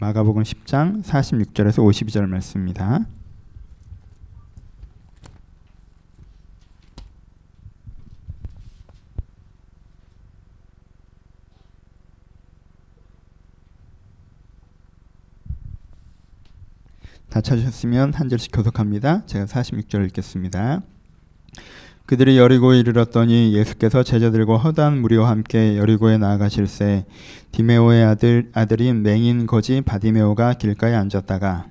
마가복음 10장 46절에서 52절 말씀입니다. 다 찾으셨으면 한 절씩 교독합니다. 제가 46절 읽겠습니다. 그들이 여리고에 이르렀더니 예수께서 제자들과 허다한 무리와 함께 여리고에 나아가실새 디메오의 아들 아들인 맹인 거지 바디메오가 길가에 앉았다가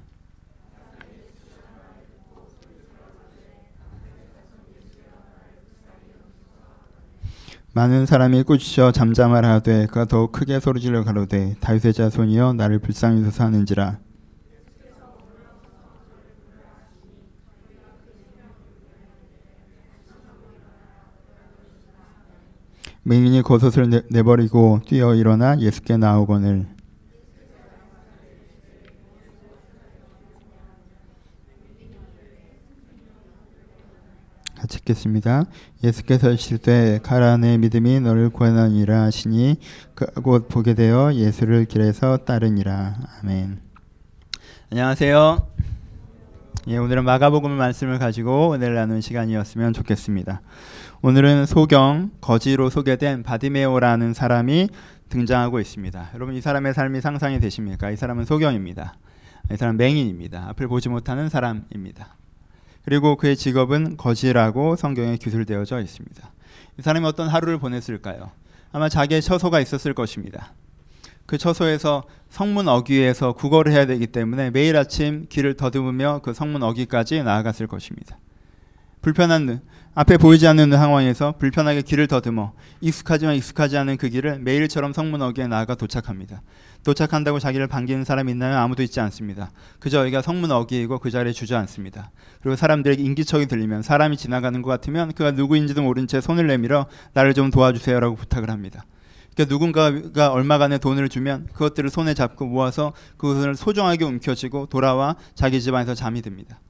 많은 사람이 꾸짖어 잠잠하라 하되 그가 더욱 크게 소리질러 가로되 다윗의 자손이여 나를 불쌍히 여소서 하는지라 맹인이 겉옷을 내, 내버리고 뛰어 일어나 예수께 나오거늘 같이 읽겠습니다. 예수께서 이르시되 가라 내 믿음이 너를 구원하니라 하시니 곧 보게 되어 예수를 길에서 따르니라. 아멘. 안녕하세요. 예, 오늘은 마가복음 말씀을 가지고 오늘 나눈 시간이었으면 좋겠습니다. 오늘은 소경 거지로 소개된 바디메오라는 사람이 등장하고 있습니다. 여러분 이 사람의 삶이 상상이 되십니까? 이 사람은 소경입니다. 이 사람 맹인입니다. 앞을 보지 못하는 사람입니다. 그리고 그의 직업은 거지라고 성경에 기술되어져 있습니다. 이 사람이 어떤 하루를 보냈을까요? 아마 자기의 처소가 있었을 것입니다. 그 처소에서 성문 어귀에서 구걸을 해야 되기 때문에 매일 아침 길을 더듬으며 그 성문 어귀까지 나아갔을 것입니다. 불편한 앞에 보이지 않는 상황에서 불편하게 길을 더듬어 익숙하지만 익숙하지 않은 그 길을 매일처럼 성문 어귀에 나아가 도착합니다. 도착한다고 자기를 반기는 사람이 있나요? 아무도 있지 않습니다. 그저 여기가 성문 어귀이고 그 자리에 주저앉습니다. 그리고 사람들에게 인기척이 들리면 사람이 지나가는 것 같으면 그가 누구인지도 모른 채 손을 내밀어 나를 좀 도와주세요라고 부탁을 합니다. 그러니까 누군가가 얼마간의 돈을 주면 그것들을 손에 잡고 모아서 그것을 소중하게 움켜쥐고 돌아와 자기 집안에서 잠이 듭니다.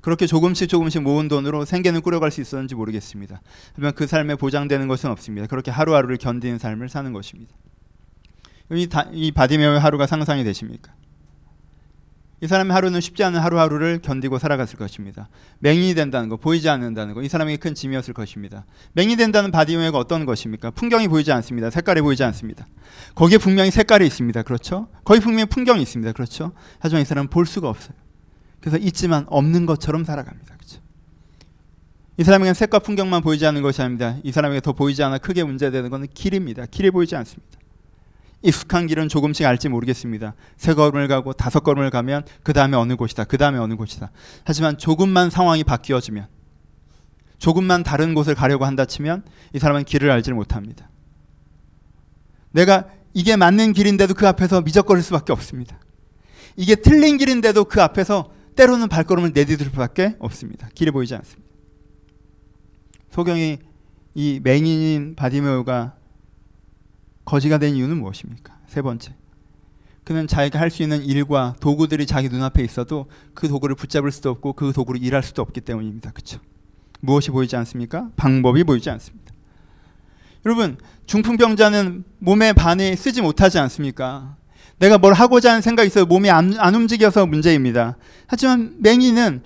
그렇게 조금씩 조금씩 모은 돈으로 생계는 꾸려갈 수 있었는지 모르겠습니다. 하지만 그 삶에 보장되는 것은 없습니다. 그렇게 하루하루를 견디는 삶을 사는 것입니다. 이, 다, 이 바디메오의 하루가 상상이 되십니까? 이 사람의 하루는 쉽지 않은 하루하루를 견디고 살아갔을 것입니다. 맹인이 된다는 거, 보이지 않는다는 거, 이 사람에게 큰 짐이었을 것입니다. 맹인이 된다는 바디메오가 어떤 것입니까? 풍경이 보이지 않습니다. 색깔이 보이지 않습니다. 거기에 분명히 색깔이 있습니다. 그렇죠? 거기 분명히 풍경이 있습니다. 그렇죠? 하지만 이 사람은 볼 수가 없어요. 그래서 있지만 없는 것처럼 살아갑니다. 그렇죠? 이 사람에게는 색과 풍경만 보이지 않는 것이 아닙니다. 이 사람에게 더 보이지 않아 크게 문제되는 것은 길입니다. 길이 보이지 않습니다. 익숙한 길은 조금씩 알지 모르겠습니다. 세 걸음을 가고 다섯 걸음을 가면 그 다음에 어느 곳이다. 그 다음에 어느 곳이다. 하지만 조금만 상황이 바뀌어지면 조금만 다른 곳을 가려고 한다 치면 이 사람은 길을 알지 못합니다. 내가 이게 맞는 길인데도 그 앞에서 미적거릴 수밖에 없습니다. 이게 틀린 길인데도 그 앞에서 때로는 발걸음을 내디딜 수밖에 없습니다. 길이 보이지 않습니다. 소경이 이 맹인인 바디메오가 거지가 된 이유는 무엇입니까? 세 번째. 그는 자기가 할 수 있는 일과 도구들이 자기 눈앞에 있어도 그 도구를 붙잡을 수도 없고 그 도구로 일할 수도 없기 때문입니다. 그렇죠? 무엇이 보이지 않습니까? 방법이 보이지 않습니다. 여러분, 중풍병자는 몸의 반이 쓰지 못하지 않습니까? 내가 뭘 하고자 하는 생각이 있어도 몸이 안, 안 움직여서 문제입니다. 하지만 맹이는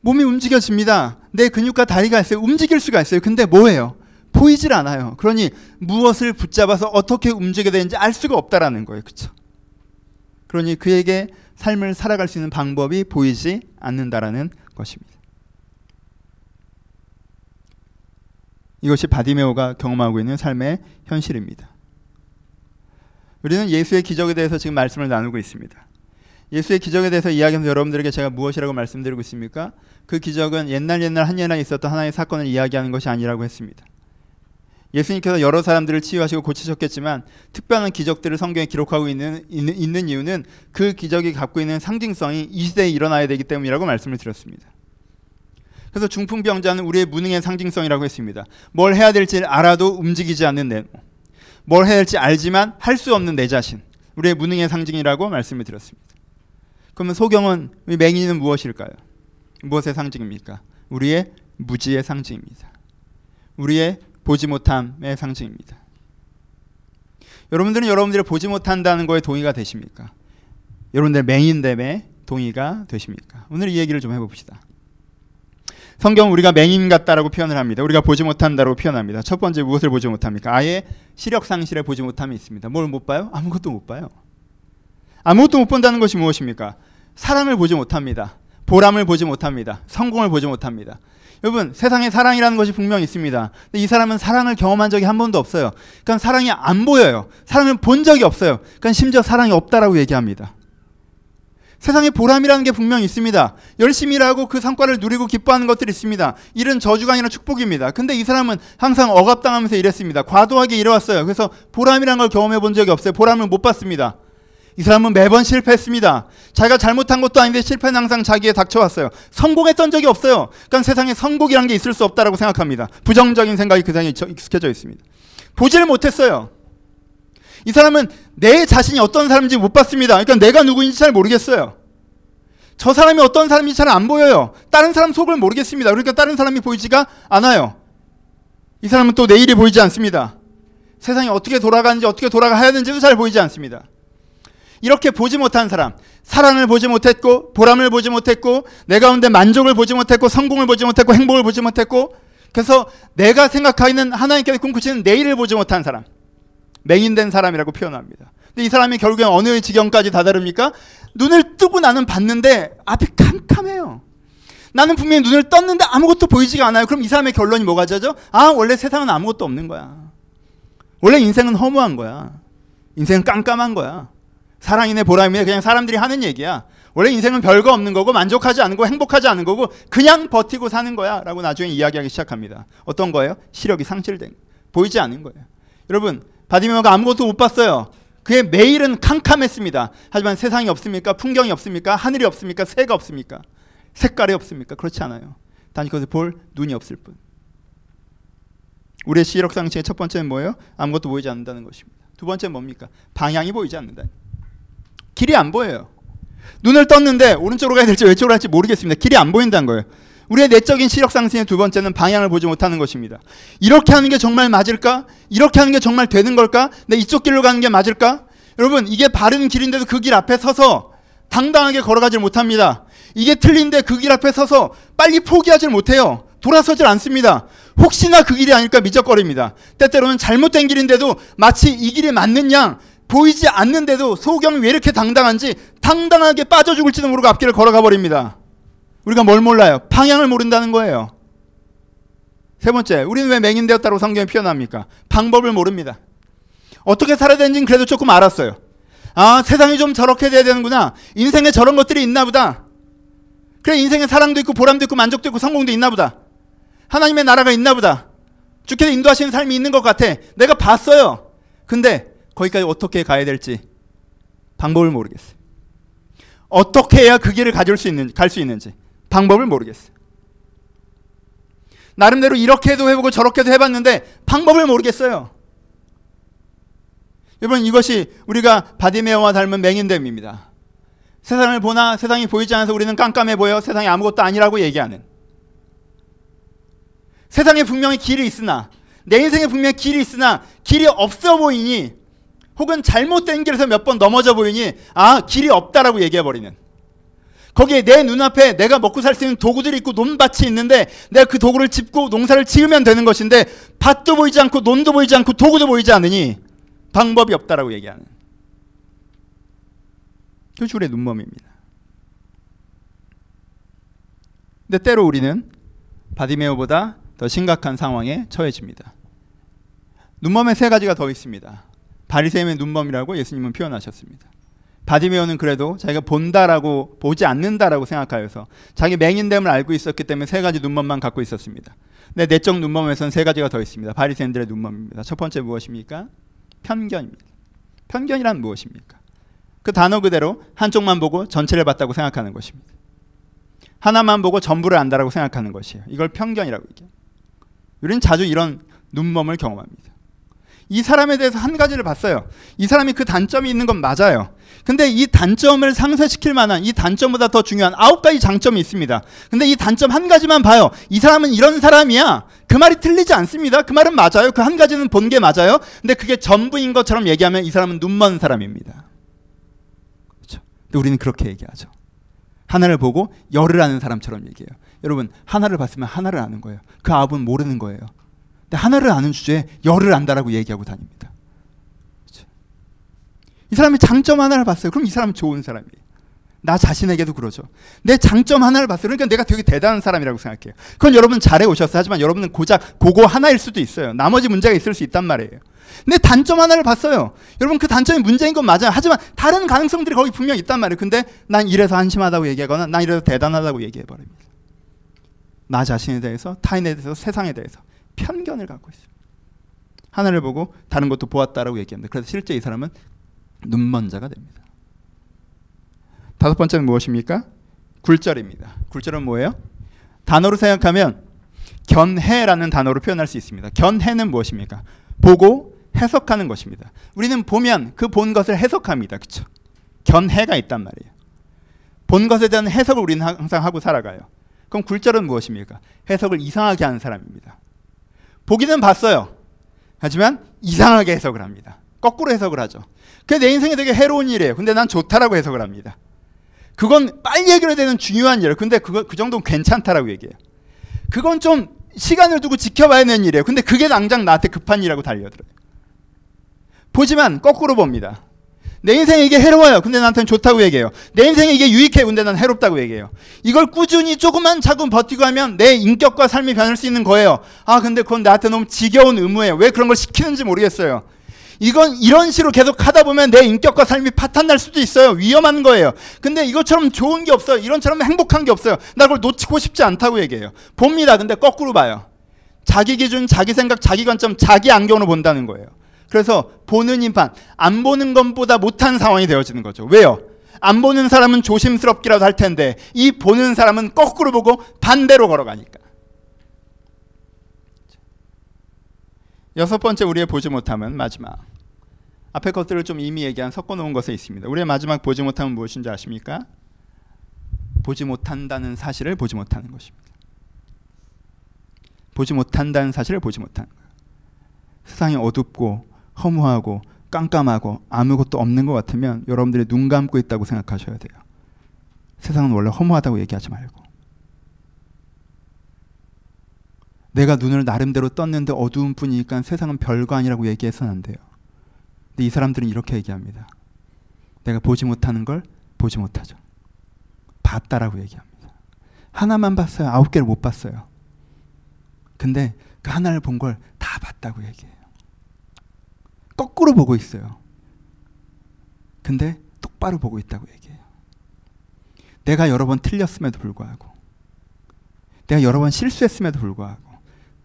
몸이 움직여집니다. 내 근육과 다리가 있어요. 움직일 수가 있어요. 근데 뭐예요? 보이질 않아요. 그러니 무엇을 붙잡아서 어떻게 움직여야 되는지 알 수가 없다라는 거예요. 그렇죠? 그러니 그에게 삶을 살아갈 수 있는 방법이 보이지 않는다라는 것입니다. 이것이 바디메오가 경험하고 있는 삶의 현실입니다. 우리는 예수의 기적에 대해서 지금 말씀을 나누고 있습니다. 예수의 기적에 대해서 이야기하면서 여러분들에게 제가 무엇이라고 말씀드리고 있습니까? 그 기적은 옛날 옛날 한예나 있었던 하나의 사건을 이야기하는 것이 아니라고 했습니다. 예수님께서 여러 사람들을 치유하시고 고치셨겠지만 특별한 기적들을 성경에 기록하고 있는, 있는, 있는 이유는 그 기적이 갖고 있는 상징성이 이 시대에 일어나야 되기 때문이라고 말씀을 드렸습니다. 그래서 중풍병자는 우리의 무능의 상징성이라고 했습니다. 뭘 해야 될지 알아도 움직이지 않는 내, 뭘 해야 될지 알지만 할 수 없는 내 자신, 우리의 무능의 상징이라고 말씀을 드렸습니다. 그러면 소경은 맹인은 무엇일까요? 무엇의 상징입니까? 우리의 무지의 상징입니다. 우리의 보지 못함의 상징입니다. 여러분들은 여러분들이 보지 못한다는 거에 동의가 되십니까? 여러분들 맹인 됨에 동의가 되십니까? 오늘 이 얘기를 좀 해봅시다. 성경 우리가 맹인 같다라고 표현을 합니다. 우리가 보지 못한다고 표현합니다. 첫 번째 무엇을 보지 못합니까? 아예 시력 상실에 보지 못함이 있습니다. 뭘 못 봐요? 아무것도 못 봐요. 아무것도 못 본다는 것이 무엇입니까? 사랑을 보지 못합니다. 보람을 보지 못합니다. 성공을 보지 못합니다. 여러분 세상에 사랑이라는 것이 분명히 있습니다. 근데 이 사람은 사랑을 경험한 적이 한 번도 없어요. 그러니까 사랑이 안 보여요. 사랑을 본 적이 없어요. 그러니까 심지어 사랑이 없다라고 얘기합니다. 세상에 보람이라는 게 분명히 있습니다. 열심히 일하고 그 성과를 누리고 기뻐하는 것들이 있습니다. 일은 저주가 아니라 축복입니다. 근데 이 사람은 항상 억압당하면서 일했습니다. 과도하게 일해왔어요. 그래서 보람이라는 걸 경험해 본 적이 없어요. 보람을 못 봤습니다. 이 사람은 매번 실패했습니다. 자기가 잘못한 것도 아닌데 실패는 항상 자기에 닥쳐왔어요. 성공했던 적이 없어요. 그러니까 세상에 성공이라는 게 있을 수 없다라고 생각합니다. 부정적인 생각이 그 상에 익숙해져 있습니다. 보지를 못했어요. 이 사람은 내 자신이 어떤 사람인지 못 봤습니다. 그러니까 내가 누구인지 잘 모르겠어요. 저 사람이 어떤 사람인지 잘 안 보여요. 다른 사람 속을 모르겠습니다. 그러니까 다른 사람이 보이지가 않아요. 이 사람은 또 내일이 보이지 않습니다. 세상이 어떻게 돌아가는지 어떻게 돌아가야 되는지도 잘 보이지 않습니다. 이렇게 보지 못한 사람, 사랑을 보지 못했고, 보람을 보지 못했고, 내 가운데 만족을 보지 못했고, 성공을 보지 못했고, 행복을 보지 못했고, 그래서 내가 생각하는 하나님께서 꿈꾸시는 내일을 보지 못한 사람, 맹인된 사람이라고 표현합니다. 근데 이 사람이 결국엔 어느 지경까지 다다릅니까? 눈을 뜨고 나는 봤는데 앞이 캄캄해요. 나는 분명히 눈을 떴는데 아무것도 보이지가 않아요. 그럼 이 사람의 결론이 뭐가 되죠? 아, 원래 세상은 아무것도 없는 거야. 원래 인생은 허무한 거야. 인생은 깜깜한 거야. 사랑이네 보람이네 그냥 사람들이 하는 얘기야. 원래 인생은 별거 없는 거고 만족하지 않은 거 행복하지 않은 거고 그냥 버티고 사는 거야 라고 나중에 이야기하기 시작합니다. 어떤 거예요? 시력이 상실된 보이지 않는 거예요. 여러분 바디메어가 아무것도 못 봤어요. 그의 매일은 캄캄했습니다. 하지만 세상이 없습니까? 풍경이 없습니까? 하늘이 없습니까? 새가 없습니까? 색깔이 없습니까? 그렇지 않아요. 단지 그것을 볼 눈이 없을 뿐. 우리의 시력 상실의 첫 번째는 뭐예요? 아무것도 보이지 않는다는 것입니다. 두 번째는 뭡니까? 방향이 보이지 않는다. 길이 안 보여요. 눈을 떴는데 오른쪽으로 가야 될지 왼쪽으로 갈지 모르겠습니다. 길이 안 보인다는 거예요. 우리의 내적인 시력 상승의 두 번째는 방향을 보지 못하는 것입니다. 이렇게 하는 게 정말 맞을까? 이렇게 하는 게 정말 되는 걸까? 내 이쪽 길로 가는 게 맞을까? 여러분, 이게 바른 길인데도 그 길 앞에 서서 당당하게 걸어가질 못합니다. 이게 틀린데 그 길 앞에 서서 빨리 포기하질 못해요. 돌아서질 않습니다. 혹시나 그 길이 아닐까 미적거립니다. 때때로는 잘못된 길인데도 마치 이 길이 양 보이지 않는데도 소경이 왜 이렇게 당당한지 당당하게 빠져 죽을지도 모르고 앞길을 걸어가 버립니다. 우리가 뭘 몰라요? 방향을 모른다는 거예요. 세 번째, 우리는 왜 맹인되었다고 성경에 표현합니까? 방법을 모릅니다. 어떻게 살아야 되는지는 그래도 조금 알았어요. 아, 세상이 좀 저렇게 돼야 되는구나. 인생에 저런 것들이 있나 보다. 그래, 인생에 사랑도 있고 보람도 있고 만족도 있고 성공도 있나 보다. 하나님의 나라가 있나 보다. 주께서 인도하시는 삶이 있는 것 같아. 내가 봤어요. 근데 거기까지 어떻게 가야 될지 방법을 모르겠어요. 어떻게 해야 그 길을 가질 수 있는 갈 수 있는지 방법을 모르겠어요. 나름대로 이렇게도 해보고 저렇게도 해봤는데 방법을 모르겠어요. 여러분 이것이 우리가 바디메어와 닮은 맹인됨입니다. 세상을 보나 세상이 보이지 않아서 우리는 깜깜해 보여 세상이 아무것도 아니라고 얘기하는 세상에 분명히 길이 있으나 내 인생에 분명히 길이 있으나 길이 없어 보이니 혹은 잘못된 길에서 몇 번 넘어져 보이니 아 길이 없다라고 얘기해 버리는 거기에 내 눈앞에 내가 먹고 살 수 있는 도구들이 있고 논밭이 있는데 내가 그 도구를 짚고 농사를 지으면 되는 것인데 밭도 보이지 않고 논도 보이지 않고 도구도 보이지 않으니 방법이 없다라고 얘기하는 우리의 눈먼입니다. 근데 때로 우리는 바디메오보다 더 심각한 상황에 처해집니다. 눈먼의 세 가지가 더 있습니다. 바리새인의 눈먼이라고 예수님은 표현하셨습니다. 바디메오는 그래도 자기가 본다라고 보지 않는다라고 생각하여서 자기 맹인됨을 알고 있었기 때문에 세 가지 눈먼만 갖고 있었습니다. 근 내적 눈먼에서는 세 가지가 더 있습니다. 바리새인들의 눈먼입니다. 첫 번째 무엇입니까? 편견입니다. 편견이란 무엇입니까? 그 단어 그대로 한쪽만 보고 전체를 봤다고 생각하는 것입니다. 하나만 보고 전부를 안다라고 생각하는 것이에요. 이걸 편견이라고 얘기해요. 우리는 자주 이런 눈먼을 경험합니다. 이 사람에 대해서 한 가지를 봤어요. 이 사람이 그 단점이 있는 건 맞아요. 근데 이 단점을 상쇄시킬 만한 이 단점보다 더 중요한 아홉 가지 장점이 있습니다. 근데 이 단점 한 가지만 봐요. 이 사람은 이런 사람이야. 그 말이 틀리지 않습니다. 그 말은 맞아요. 그 한 가지는 본 게 맞아요. 근데 그게 전부인 것처럼 얘기하면 이 사람은 눈먼 사람입니다. 그렇죠? 근데 우리는 그렇게 얘기하죠. 하나를 보고 열을 아는 사람처럼 얘기해요. 여러분 하나를 봤으면 하나를 아는 거예요. 그 아합은 모르는 거예요. 하나를 아는 주제에 열을 안다라고 얘기하고 다닙니다. 그렇죠? 이 사람이 장점 하나를 봤어요. 그럼 이 사람은 좋은 사람이에요. 나 자신에게도 그러죠. 내 장점 하나를 봤어요. 그러니까 내가 되게 대단한 사람이라고 생각해요. 그건 여러분 잘해 오셨어요. 하지만 여러분은 고작 그거 하나일 수도 있어요. 나머지 문제가 있을 수 있단 말이에요. 내 단점 하나를 봤어요. 여러분 그 단점이 문제인 건 맞아요. 하지만 다른 가능성들이 거기 분명 있단 말이에요. 근데 난 이래서 한심하다고 얘기하거나 난 이래서 대단하다고 얘기해 버립니다. 나 자신에 대해서 타인에 대해서 세상에 대해서 편견을 갖고 있어요. 하나를 보고 다른 것도 보았다라고 얘기합니다. 그래서 실제 이 사람은 눈먼자가 됩니다. 다섯 번째는 무엇입니까? 굴절입니다. 굴절은 뭐예요? 단어로 생각하면 견해라는 단어로 표현할 수 있습니다. 견해는 무엇입니까? 보고 해석하는 것입니다. 우리는 보면 그 본 것을 해석합니다. 그렇죠? 견해가 있단 말이에요. 본 것에 대한 해석을 우리는 항상 하고 살아가요. 그럼 굴절은 무엇입니까? 해석을 이상하게 하는 사람입니다. 보기는 봤어요. 하지만 이상하게 해석을 합니다. 거꾸로 해석을 하죠. 그게 내 인생에 되게 해로운 일이에요. 근데 난 좋다라고 해석을 합니다. 그건 빨리 해결되는 중요한 일이에요. 근데 그거, 그 정도는 괜찮다라고 얘기해요. 그건 좀 시간을 두고 지켜봐야 되는 일이에요. 근데 그게 당장 나한테 급한 일이라고 달려들어요. 보지만 거꾸로 봅니다. 내 인생에 이게 해로워요. 근데 나한테는 좋다고 얘기해요. 내 인생에 이게 유익해. 근데 난 해롭다고 얘기해요. 이걸 꾸준히 조금만 자꾸 버티고 하면 내 인격과 삶이 변할 수 있는 거예요. 아, 근데 그건 나한테 너무 지겨운 의무예요. 왜 그런 걸 시키는지 모르겠어요. 이건 이런 식으로 계속 하다 보면 내 인격과 삶이 파탄 날 수도 있어요. 위험한 거예요. 근데 이것처럼 좋은 게 없어요. 이런처럼 행복한 게 없어요. 나 그걸 놓치고 싶지 않다고 얘기해요. 봅니다. 근데 거꾸로 봐요. 자기 기준, 자기 생각, 자기 관점, 자기 안경으로 본다는 거예요. 그래서 보는 인판, 안 보는 것보다 못한 상황이 되어지는 거죠. 왜요? 안 보는 사람은 조심스럽기라도 할 텐데 이 보는 사람은 거꾸로 보고 반대로 걸어가니까. 여섯 번째 우리의 보지 못함은 마지막. 앞에 것들을 좀 이미 얘기한 섞어놓은 것에 있습니다. 우리의 마지막 보지 못함은 무엇인지 아십니까? 보지 못한다는 사실을 보지 못하는 것입니다. 보지 못한다는 사실을 보지 못하는 거예요. 세상이 어둡고 허무하고 깜깜하고 아무것도 없는 것 같으면 여러분들이 눈 감고 있다고 생각하셔야 돼요. 세상은 원래 허무하다고 얘기하지 말고. 내가 눈을 나름대로 떴는데 어두운 뿐이니까 세상은 별거 아니라고 얘기해서는 안 돼요. 근데 이 사람들은 이렇게 얘기합니다. 내가 보지 못하는 걸 보지 못하죠. 봤다라고 얘기합니다. 하나만 봤어요. 아홉 개를 못 봤어요. 근데 그 하나를 본 걸 다 봤다고 얘기해요. 거꾸로 보고 있어요. 근데 똑바로 보고 있다고 얘기해요. 내가 여러 번 틀렸음에도 불구하고, 내가 여러 번 실수했음에도 불구하고,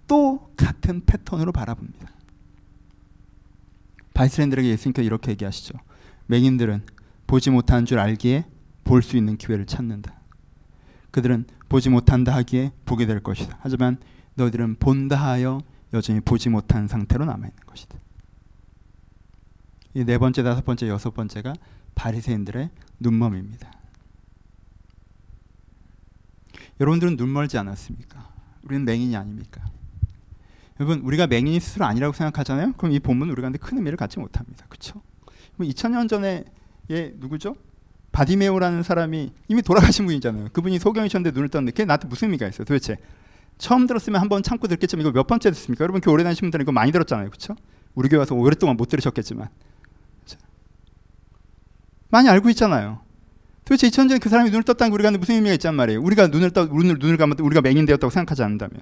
또 같은 패턴으로 바라봅니다. 바이스랜들에게 예수님께서 이렇게 얘기하시죠. 맹인들은 보지 못하는 줄 알기에 볼 수 있는 기회를 찾는다. 그들은 보지 못한다 하기에 보게 될 것이다. 하지만 너희들은 본다 하여 여전히 보지 못한 상태로 남아 있는 것이다. 이 네 번째, 다섯 번째, 여섯 번째가 바리새인들의 눈멈입니다. 여러분들은 눈 멀지 않았습니까? 우리는 맹인이 아닙니까? 여러분 우리가 맹인이 스스로 아니라고 생각하잖아요. 그럼 이 본문 우리가 큰 의미를 갖지 못합니다. 그렇죠? 2000년 전에 얘 누구죠? 바디메오라는 사람이 이미 돌아가신 분이잖아요. 그분이 소경이셨는데 눈을 떴는데 그게 나한테 무슨 의미가 있어요? 도대체 처음 들었으면 한 번 참고 듣겠지만 이거 몇 번째 듣습니까? 여러분 교회 오래 다니신 분들은 이거 많이 들었잖아요. 그렇죠? 우리 교회 와서 오랫동안 못 들으셨겠지만? 많이 알고 있잖아요. 도대체 2000년 전에 그 사람이 눈을 떴다는 게 우리가 무슨 의미가 있단 말이에요. 우리가 눈을 떠 눈을 눈을 감았 우리가 맹인 되었다고 생각하지 않는다면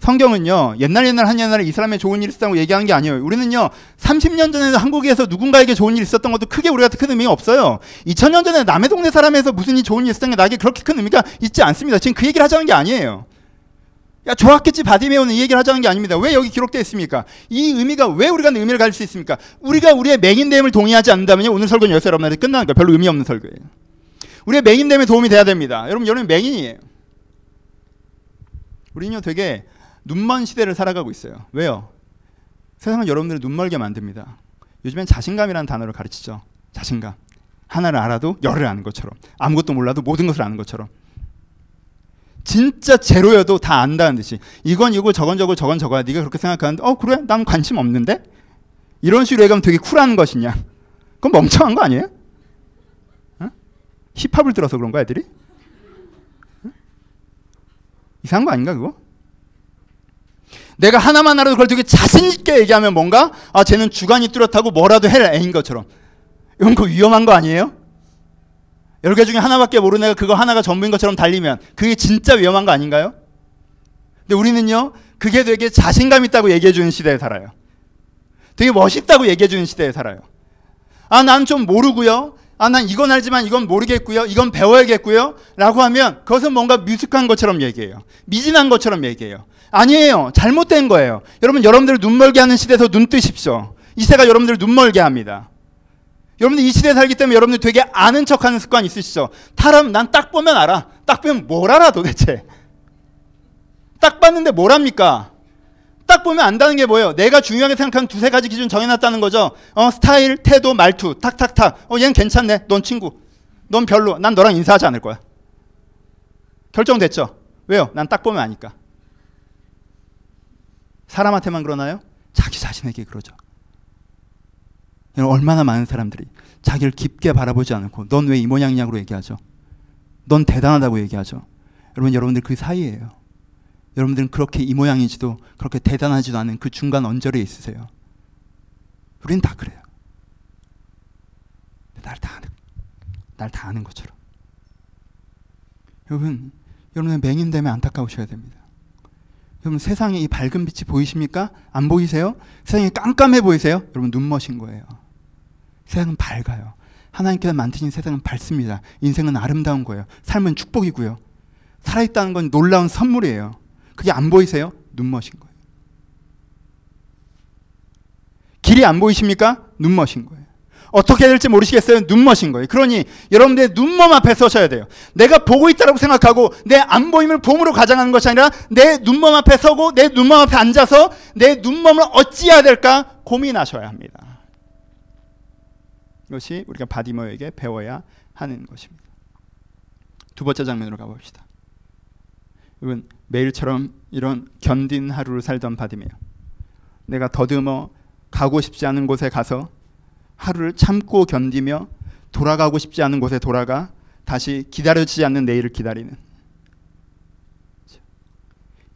성경은요 옛날 옛날 한 옛날에 이 사람의 좋은 일이 있었다고 얘기하는 게 아니에요. 우리는요 30년 전에 한국에서 누군가에게 좋은 일이 있었던 것도 크게 우리가 큰 의미가 없어요. 2000년 전에 남의 동네 사람에서 무슨 일 좋은 일이 있었던 게 나에게 그렇게 큰 의미가 있지 않습니다. 지금 그 얘기를 하자는 게 아니에요. 야 좋았겠지 바디메오는 이 얘기를 하자는 게 아닙니다. 왜 여기 기록되어 있습니까? 이 의미가 왜 우리가 의미를 가질 수 있습니까? 우리가 우리의 맹인됨을 동의하지 않는다면 오늘 설교는 여기서 여러분한테 끝나는 거예요. 별로 의미 없는 설교예요. 우리의 맹인됨에 도움이 돼야 됩니다. 여러분 여러분 맹인이에요. 우리는요 되게 눈먼 시대를 살아가고 있어요. 왜요? 세상은 여러분들을 눈멀게 만듭니다. 요즘엔 자신감이라는 단어를 가르치죠. 자신감. 하나를 알아도 열을 아는 것처럼 아무것도 몰라도 모든 것을 아는 것처럼 진짜 제로여도 다 안다는 듯이 이건 이거 저건 저거 저건 저거야 네가 그렇게 생각하는데 어 그래 난 관심 없는데 이런 식으로 얘기하면 되게 쿨한 것이냐 그건 멍청한 거 아니에요? 어? 힙합을 들어서 그런 거야 애들이? 이상한 거 아닌가 그거? 내가 하나만 알아도 그걸 되게 자신 있게 얘기하면 뭔가 아 쟤는 주관이 뚜렷하고 뭐라도 할 애인 것처럼 이건 거 위험한 거 아니에요? 열개 중에 하나밖에 모르는 애가 그거 하나가 전부인 것처럼 달리면 그게 진짜 위험한 거 아닌가요? 근데 우리는요 그게 되게 자신감 있다고 얘기해 주는 시대에 살아요. 되게 멋있다고 얘기해 주는 시대에 살아요. 아, 난 좀 모르고요. 아, 난 이건 알지만 이건 모르겠고요. 이건 배워야겠고요. 라고 하면 그것은 뭔가 미숙한 것처럼 얘기해요. 미진한 것처럼 얘기해요. 아니에요. 잘못된 거예요. 여러분, 여러분들 눈멀게 하는 시대에서 눈 뜨십시오. 이 세가 여러분들 눈멀게 합니다. 여러분들 이 시대에 살기 때문에 여러분들 되게 아는 척 하는 습관 있으시죠? 타람, 난 딱 보면 알아. 딱 보면 뭘 알아 도대체. 딱 봤는데 뭘 합니까? 딱 보면 안다는 게 뭐예요? 내가 중요하게 생각하는 두세 가지 기준 정해놨다는 거죠. 어, 스타일, 태도, 말투, 탁탁탁. 어, 얘는 괜찮네. 넌 친구. 넌 별로. 난 너랑 인사하지 않을 거야. 결정됐죠? 왜요? 난 딱 보면 아니까. 사람한테만 그러나요? 자기 자신에게 그러죠. 얼마나 많은 사람들이 자기를 깊게 바라보지 않고 넌 왜 이 모양이냐고 얘기하죠. 넌 대단하다고 얘기하죠. 여러분, 여러분들 그 사이에요. 여러분들은 그렇게 이 모양이지도 그렇게 대단하지도 않은 그 중간 언저리에 있으세요. 우리는 다 그래요. 날다 아는, 날다 아는 것처럼. 여러분, 여러분의 맹인됨에 안타까우셔야 됩니다. 여러분 세상에 이 밝은 빛이 보이십니까? 안 보이세요? 세상이 깜깜해 보이세요? 여러분 눈머신 거예요. 세상은 밝아요. 하나님께서 만드신 세상은 밝습니다. 인생은 아름다운 거예요. 삶은 축복이고요. 살아있다는 건 놀라운 선물이에요. 그게 안 보이세요? 눈머신 거예요. 길이 안 보이십니까? 눈머신 거예요. 어떻게 해야 될지 모르시겠어요? 눈머신 거예요. 그러니 여러분들 눈먼 앞에 서셔야 돼요. 내가 보고 있다고 생각하고 내 안 보임을 봄으로 가장하는 것이 아니라 내 눈먼 앞에 서고 내 눈먼 앞에 앉아서 내 눈먼을 어찌해야 될까 고민하셔야 합니다. 이것이 우리가 바디머에게 배워야 하는 것입니다. 두 번째 장면으로 가봅시다. 여러분 매일처럼 이런 견딘 하루를 살던 바디메요. 내가 더듬어 가고 싶지 않은 곳에 가서 하루를 참고 견디며 돌아가고 싶지 않은 곳에 돌아가 다시 기다려지지 않는 내일을 기다리는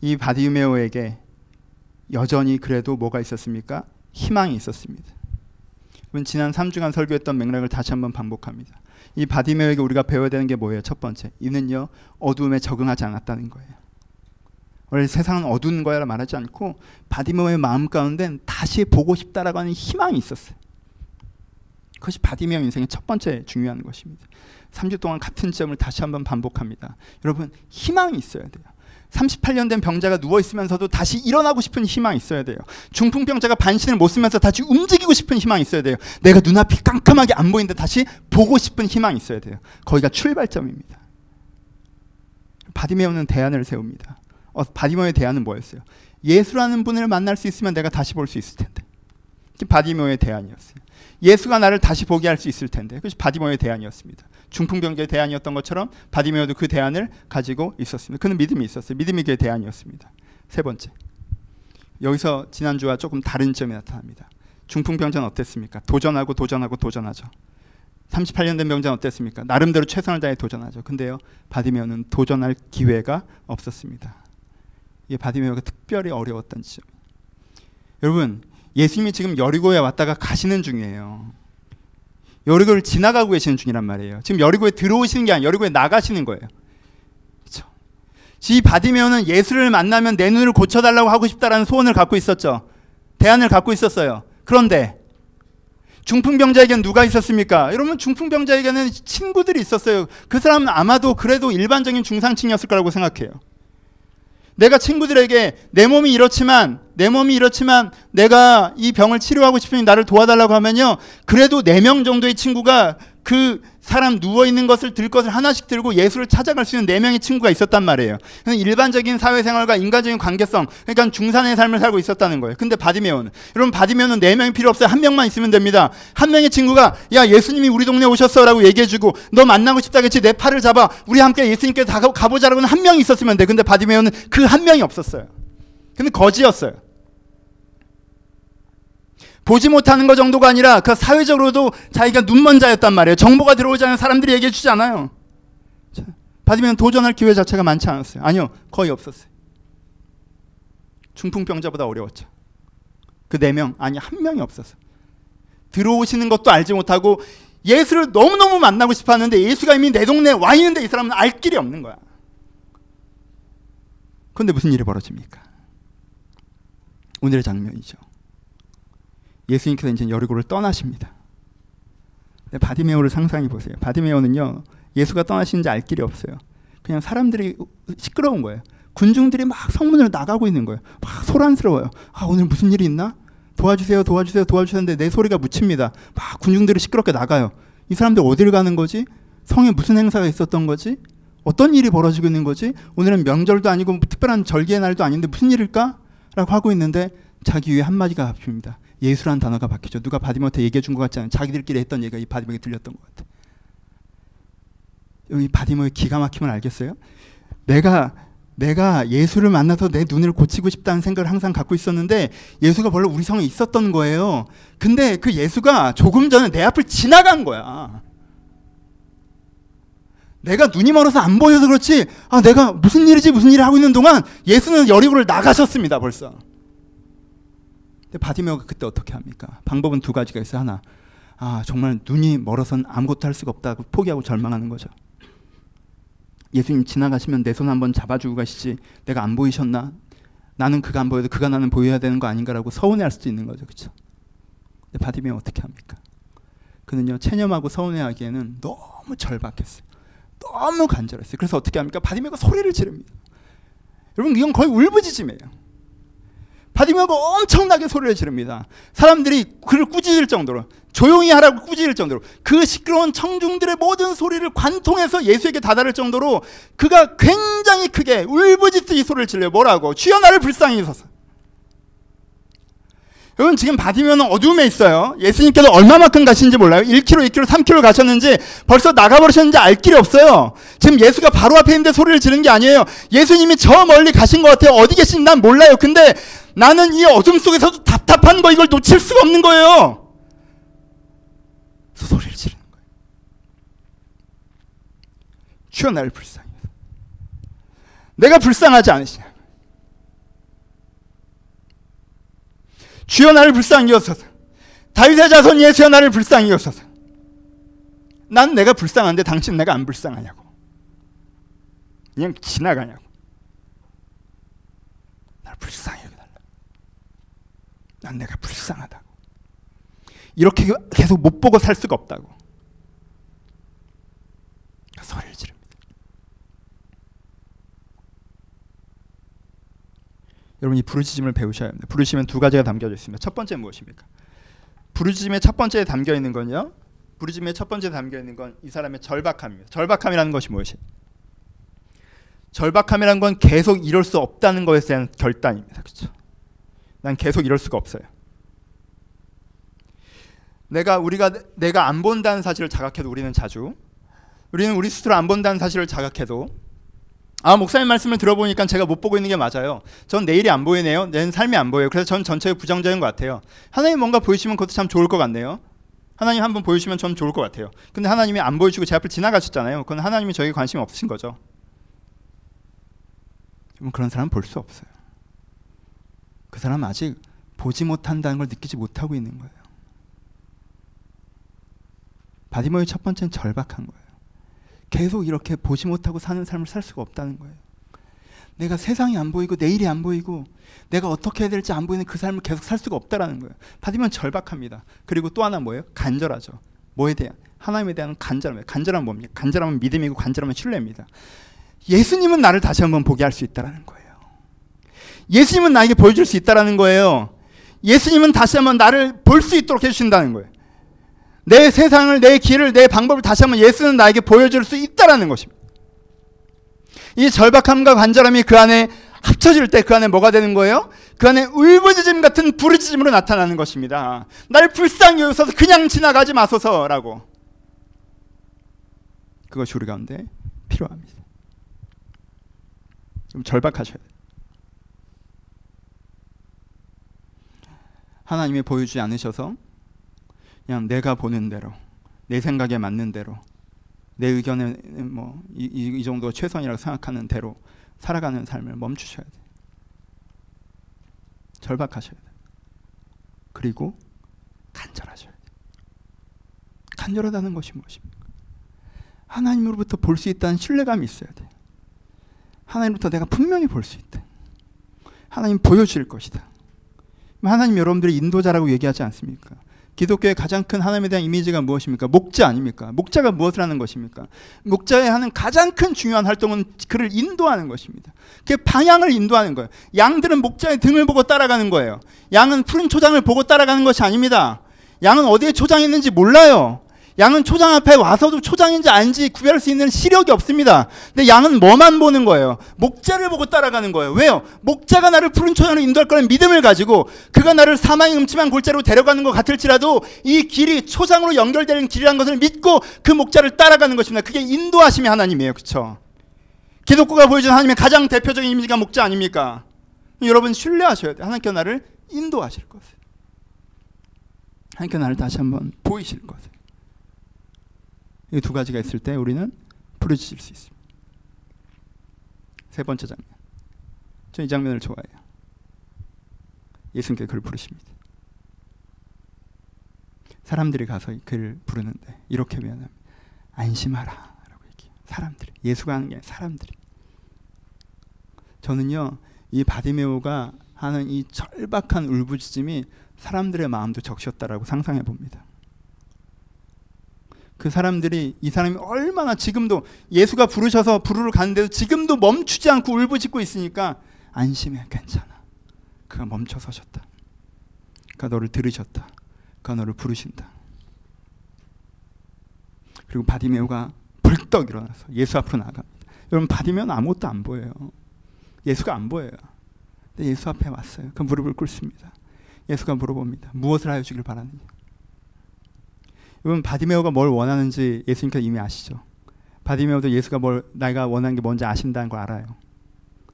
이 바디메오에게 여전히 그래도 뭐가 있었습니까? 희망이 있었습니다. 지난 3주간 설교했던 맥락을 다시 한번 반복합니다. 이 바디메오에게 우리가 배워야 되는 게 뭐예요? 첫 번째, 이는요 어두움에 적응하지 않았다는 거예요. 원래 세상은 어두운 거야라 말하지 않고 바디메오의 마음 가운데 다시 보고 싶다라고 하는 희망이 있었어요. 그것이 바디메오 인생의 첫 번째 중요한 것입니다. 3주 동안 같은 점을 다시 한번 반복합니다. 여러분 희망이 있어야 돼요. 38년 된 병자가 누워 있으면서도 다시 일어나고 싶은 희망이 있어야 돼요. 중풍병자가 반신을 못 쓰면서 다시 움직이고 싶은 희망이 있어야 돼요. 내가 눈앞이 깜깜하게 안 보이는데 다시 보고 싶은 희망이 있어야 돼요. 거기가 출발점입니다. 바디메오는 대안을 세웁니다. 어, 바디메오의 대안은 뭐였어요? 예수라는 분을 만날 수 있으면 내가 다시 볼 수 있을 텐데. 바디메오의 대안이었어요. 예수가 나를 다시 보게 할 수 있을 텐데. 그것이 바디메오의 대안이었습니다. 중풍병자의 대안이었던 것처럼 바디메오도 그 대안을 가지고 있었습니다. 그는 믿음이 있었어요. 믿음이 그의 대안이었습니다. 세 번째. 여기서 지난주와 조금 다른 점이 나타납니다. 중풍병자는 어땠습니까? 도전하고 도전하고 도전하죠. 38년 된 병자는 어땠습니까? 나름대로 최선을 다해 도전하죠. 근데요, 바디메오는 도전할 기회가 없었습니다. 이게 바디메오가 특별히 어려웠던 지점. 여러분, 예수님이 지금 여리고에 왔다가 가시는 중이에요. 여리고를 지나가고 계시는 중이란 말이에요. 지금 여리고에 들어오시는 게 아니라 여리고에 나가시는 거예요. 그렇죠? 이 바디메오는 예수를 만나면 내 눈을 고쳐달라고 하고 싶다라는 소원을 갖고 있었죠. 대안을 갖고 있었어요. 그런데 중풍병자에게는 누가 있었습니까? 여러분 중풍병자에게는 친구들이 있었어요. 그 사람은 아마도 그래도 일반적인 중상층이었을 거라고 생각해요. 내가 친구들에게 내 몸이 이렇지만 내 몸이 이렇지만 내가 이 병을 치료하고 싶으니 나를 도와달라고 하면요. 그래도 네 명 정도의 친구가 그 사람 누워 있는 것을 들 것을 하나씩 들고 예수를 찾아갈 수 있는 네 명의 친구가 있었단 말이에요. 일반적인 사회생활과 인간적인 관계성, 그러니까 중산의 삶을 살고 있었다는 거예요. 근데 바디메오는 여러분 바디메오는 네 명이 필요 없어요. 한 명만 있으면 됩니다. 한 명의 친구가 야 예수님이 우리 동네 오셨어 라고 얘기해주고 너 만나고 싶다겠지 내 팔을 잡아 우리 함께 예수님께 다 가보자라고는 한 명이 있었으면 돼. 근데 바디메오는 그 한 명이 없었어요. 근데 거지였어요. 보지 못하는 것 정도가 아니라 그 사회적으로도 자기가 눈먼 자였단 말이에요. 정보가 들어오지 않은 사람들이 얘기해 주지 않아요. 받으면 도전할 기회 자체가 많지 않았어요. 아니요, 거의 없었어요. 중풍병자보다 어려웠죠. 그 네 명, 아니 한 명이 없었어. 들어오시는 것도 알지 못하고 예수를 너무너무 만나고 싶어 하는데 예수가 이미 내 동네에 와 있는데 이 사람은 알 길이 없는 거야. 그런데 무슨 일이 벌어집니까? 오늘의 장면이죠. 예수님께서 이제 여리고를 떠나십니다. 바디메오를 상상해 보세요. 바디메오는요 예수가 떠나시는지 알 길이 없어요. 그냥 사람들이 시끄러운 거예요. 군중들이 막 성문으로 나가고 있는 거예요. 막 소란스러워요. 아 오늘 무슨 일이 있나? 도와주세요, 도와주세요, 도와주셨는데 내 소리가 묻힙니다. 막 군중들이 시끄럽게 나가요. 이 사람들 어디를 가는 거지? 성에 무슨 행사가 있었던 거지? 어떤 일이 벌어지고 있는 거지? 오늘은 명절도 아니고 특별한 절기의 날도 아닌데 무슨 일일까? 라고 하고 있는데 자기 위에 한마디가 바뀝니다. 예수란 단어가 바뀌죠. 누가 바디메오한테 얘기해 준 것 같지 않아요. 자기들끼리 했던 얘기가 이 바디메오에게 들렸던 것 같아요. 여기 바디메오의 기가 막힘을 알겠어요? 내가 내가 예수를 만나서 내 눈을 고치고 싶다는 생각을 항상 갖고 있었는데 예수가 원래 우리 성에 있었던 거예요. 근데 그 예수가 조금 전에 내 앞을 지나간 거야. 내가 눈이 멀어서 안 보여서 그렇지. 아, 내가 무슨 일이지 무슨 일을 하고 있는 동안 예수는 여리고를 나가셨습니다, 벌써. 근데 바디메오가 그때 어떻게 합니까? 방법은 두 가지가 있어요. 하나. 아, 정말 눈이 멀어선 아무것도 할 수가 없다고 포기하고 절망하는 거죠. 예수님 지나가시면 내 손 한번 잡아주고 가시지. 내가 안 보이셨나? 나는 그가 안 보여도 그가 나는 보여야 되는 거 아닌가라고 서운해할 수도 있는 거죠, 그렇죠? 근데 바디메오 어떻게 합니까? 그는요 체념하고 서운해하기에는 너무 절박했어요. 너무 간절했어요. 그래서 어떻게 합니까? 바디메오가 소리를 지릅니다. 여러분 이건 거의 울부짖음이에요. 바디메오가 엄청나게 소리를 지릅니다. 사람들이 그를 꾸짖을 정도로 조용히 하라고 꾸짖을 정도로 그 시끄러운 청중들의 모든 소리를 관통해서 예수에게 다다를 정도로 그가 굉장히 크게 울부짖듯이 소리를 질러요. 뭐라고? 주여 나를 불쌍히 여기소서. 여러분 지금 바디메오는 어둠에 있어요. 예수님께서 얼마만큼 가시는지 몰라요. 1km, 2km, 3km 가셨는지 벌써 나가버리셨는지 알 길이 없어요. 지금 예수가 바로 앞에 있는데 소리를 지르는 게 아니에요. 예수님이 저 멀리 가신 것 같아요. 어디 계신지 난 몰라요. 근데 나는 이 어둠 속에서도 답답한 거 이걸 놓칠 수가 없는 거예요. 소리를 지르는 거예요. 주여 나를 불쌍히 내가 불쌍하지 않으시냐? 주여 나를 불쌍히 여소서. 다윗의 자손 예수여 나를 불쌍히 여소서. 난 내가 불쌍한데 당신 내가 안 불쌍하냐고. 그냥 지나가냐고. 날 불쌍히 여겨달라. 난 내가 불쌍하다고. 이렇게 계속 못 보고 살 수가 없다고. 소리를 지릅니다. 여러분 이 부르짖음을 배우셔야 합니다. 부르짖음은 두 가지가 담겨져 있습니다. 첫 번째 무엇입니까? 부르짖음의 첫 번째에 담겨 있는 건요. 부르짖음의 첫 번째 담겨 있는 건 이 사람의 절박함입니다. 절박함이라는 것이 무엇이? 절박함이라는 건 계속 이럴 수 없다는 것에 대한 결단입니다. 그렇죠? 난 계속 이럴 수가 없어요. 내가 우리가 내가 안 본다는 사실을 자각해도 우리는 자주 우리는 우리 스스로 안 본다는 사실을 자각해도 아 목사님 말씀을 들어보니까 제가 못 보고 있는 게 맞아요. 전 내일이 안 보이네요. 내 삶이 안 보여요. 그래서 전 전체가 부정적인 것 같아요. 하나님 뭔가 보이시면 그것도 참 좋을 것 같네요. 하나님 한번 보여주시면 전 좋을 것 같아요. 근데 하나님이 안 보여주고 제 앞을 지나가셨잖아요. 그건 하나님이 저에게 관심이 없으신 거죠. 그런 사람 볼 수 없어요. 그 사람 아직 보지 못한다는 걸 느끼지 못하고 있는 거예요. 바디모의 첫 번째는 절박한 거예요. 계속 이렇게 보지 못하고 사는 삶을 살 수가 없다는 거예요. 내가 세상이 안 보이고 내일이 안 보이고 내가 어떻게 해야 될지 안 보이는 그 삶을 계속 살 수가 없다라는 거예요. 바디면 절박합니다. 그리고 또 하나 뭐예요? 간절하죠. 뭐에 대한 하나님에 대한 간절함이에요. 간절함은 뭡니까? 간절함은 믿음이고 간절함은 신뢰입니다. 예수님은 나를 다시 한번 보게 할 수 있다라는 거예요. 예수님은 나에게 보여줄 수 있다라는 거예요. 예수님은 다시 한번 나를 볼 수 있도록 해주신다는 거예요. 내 세상을, 내 길을, 내 방법을 다시 한번 예수는 나에게 보여줄 수 있다라는 것입니다. 이 절박함과 간절함이 그 안에 합쳐질 때 그 안에 뭐가 되는 거예요? 그 안에 울부짖음 같은 부르짖음으로 나타나는 것입니다. 날 불쌍히 여기서 그냥 지나가지 마소서라고. 그것이 우리 가운데 필요합니다. 좀 절박하셔야 돼요. 하나님이 보여주지 않으셔서 그냥 내가 보는 대로 내 생각에 맞는 대로 내 의견에 뭐이 이, 이 정도 최선이라고 생각하는 대로 살아가는 삶을 멈추셔야 돼. 절박하셔야 돼. 그리고 간절하셔야 돼. 간절하다는 것이 무엇입니까? 하나님으로부터 볼 수 있다는 신뢰감이 있어야 돼. 하나님부터 내가 분명히 볼 수 있다. 하나님 보여줄 것이다. 하나님 여러분들의 인도자라고 얘기하지 않습니까? 기독교의 가장 큰 하나님에 대한 이미지가 무엇입니까? 목자 아닙니까? 목자가 무엇을 하는 것입니까? 목자의 하는 가장 큰 중요한 활동은 그를 인도하는 것입니다. 그 방향을 인도하는 거예요. 양들은 목자의 등을 보고 따라가는 거예요. 양은 푸른 초장을 보고 따라가는 것이 아닙니다. 양은 어디에 초장이 있는지 몰라요. 양은 초장 앞에 와서도 초장인지 아닌지 구별할 수 있는 시력이 없습니다. 근데 양은 뭐만 보는 거예요? 목자를 보고 따라가는 거예요. 왜요? 목자가 나를 푸른 초장으로 인도할 거라는 믿음을 가지고 그가 나를 사망의 음침한 골짜로 데려가는 것 같을지라도 이 길이 초장으로 연결되는 길이라는 것을 믿고 그 목자를 따라가는 것입니다. 그게 인도하심이 하나님이에요. 그렇죠? 기독교가 보여주는 하나님의 가장 대표적인 이미지가 목자 아닙니까? 여러분 신뢰하셔야 돼요. 하나님께 나를 인도하실 것을. 하나님께 나를 다시 한번 보이실 것을. 이 두 가지가 있을 때 우리는 부르짖을 수 있습니다. 세 번째 장면. 저이 장면을 좋아해요. 예수님께 그를 부르십니다. 사람들이 가서 그를 부르는데 이렇게 표현합니다. 안심하라 라고 얘기해요. 사람들이. 예수가 하는 게 사람들이. 저는요. 이 바디메오가 하는 이 절박한 울부짖음이 사람들의 마음도 적셨다라고 상상해 봅니다. 그 사람들이 이 사람이 얼마나 지금도 예수가 부르셔서 부르러 가는데도 지금도 멈추지 않고 울부짖고 있으니까 안심해 괜찮아. 그가 멈춰 서셨다. 그가 너를 들으셨다. 그가 너를 부르신다. 그리고 바디메오가 벌떡 일어나서 예수 앞으로 나갑니다. 여러분 바디메오는 아무것도 안 보여요. 예수가 안 보여요. 근데 예수 앞에 왔어요. 그 무릎을 꿇습니다. 예수가 물어봅니다. 무엇을 하여 주길 바라느냐? 여러분 바디메오가 뭘 원하는지 예수님께서 이미 아시죠. 바디메오도 예수가 뭘 내가 원하는 게 뭔지 아신다는 걸 알아요.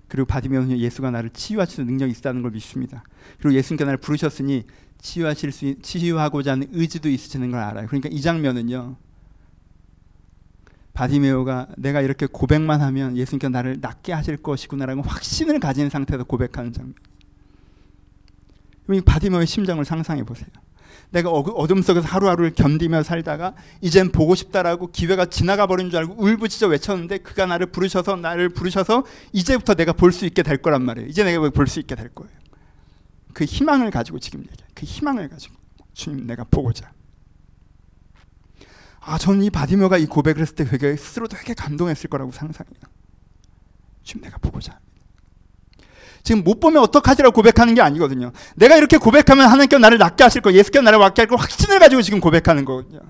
그리고 바디메오는 예수가 나를 치유하실 수 능력이 있다는 걸 믿습니다. 그리고 예수님께 나를 부르셨으니 치유하실 수 치유하고자 하는 의지도 있으시는 걸 알아요. 그러니까 이 장면은요. 바디메오가 내가 이렇게 고백만 하면 예수님께 나를 낫게 하실 것이구나라는 확신을 가진 상태에서 고백하는 장면. 바디메오의 심정을 상상해 보세요. 내가 어둠 속에서 하루하루를 견디며 살다가 이젠 보고 싶다라고 기회가 지나가 버린 줄 알고 울부짖어 외쳤는데 그가 나를 부르셔서 나를 부르셔서 이제부터 내가 볼 수 있게 될 거란 말이에요. 이제 내가 볼 수 있게 될 거예요. 그 희망을 가지고 지금 얘기해. 그 희망을 가지고 주님 내가 보고자. 아 저는 이 바디머가 이 고백을 했을 때 되게 스스로 되게 감동했을 거라고 상상해요. 주님 내가 보고자. 지금 못 보면 어떡하지라고 고백하는 게 아니거든요. 내가 이렇게 고백하면 하나님께 나를 낫게 하실 거, 예수께 나를 낫게 할 거 확신을 가지고 지금 고백하는 거거든요.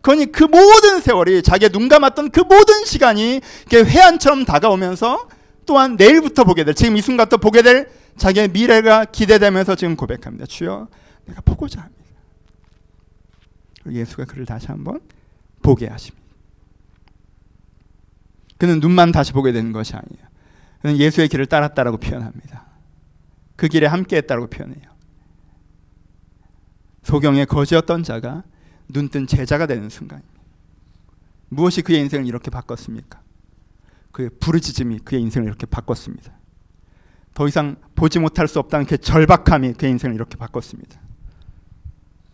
그러니 그 모든 세월이 자기가 눈 감았던 그 모든 시간이 회한처럼 다가오면서 또한 내일부터 보게 될, 지금 이 순간부터 보게 될 자기의 미래가 기대되면서 지금 고백합니다. 주여, 내가 보고자 합니다. 예수가 그를 다시 한번 보게 하십니다. 그는 눈만 다시 보게 되는 것이 아니에요. 예수의 길을 따랐다라고 표현합니다. 그 길에 함께했다고 표현해요. 소경의 거지였던 자가 눈뜬 제자가 되는 순간입니다. 무엇이 그의 인생을 이렇게 바꿨습니까? 그의 부르짖음이 그의 인생을 이렇게 바꿨습니다. 더 이상 보지 못할 수 없다는 그 절박함이 그의 인생을 이렇게 바꿨습니다.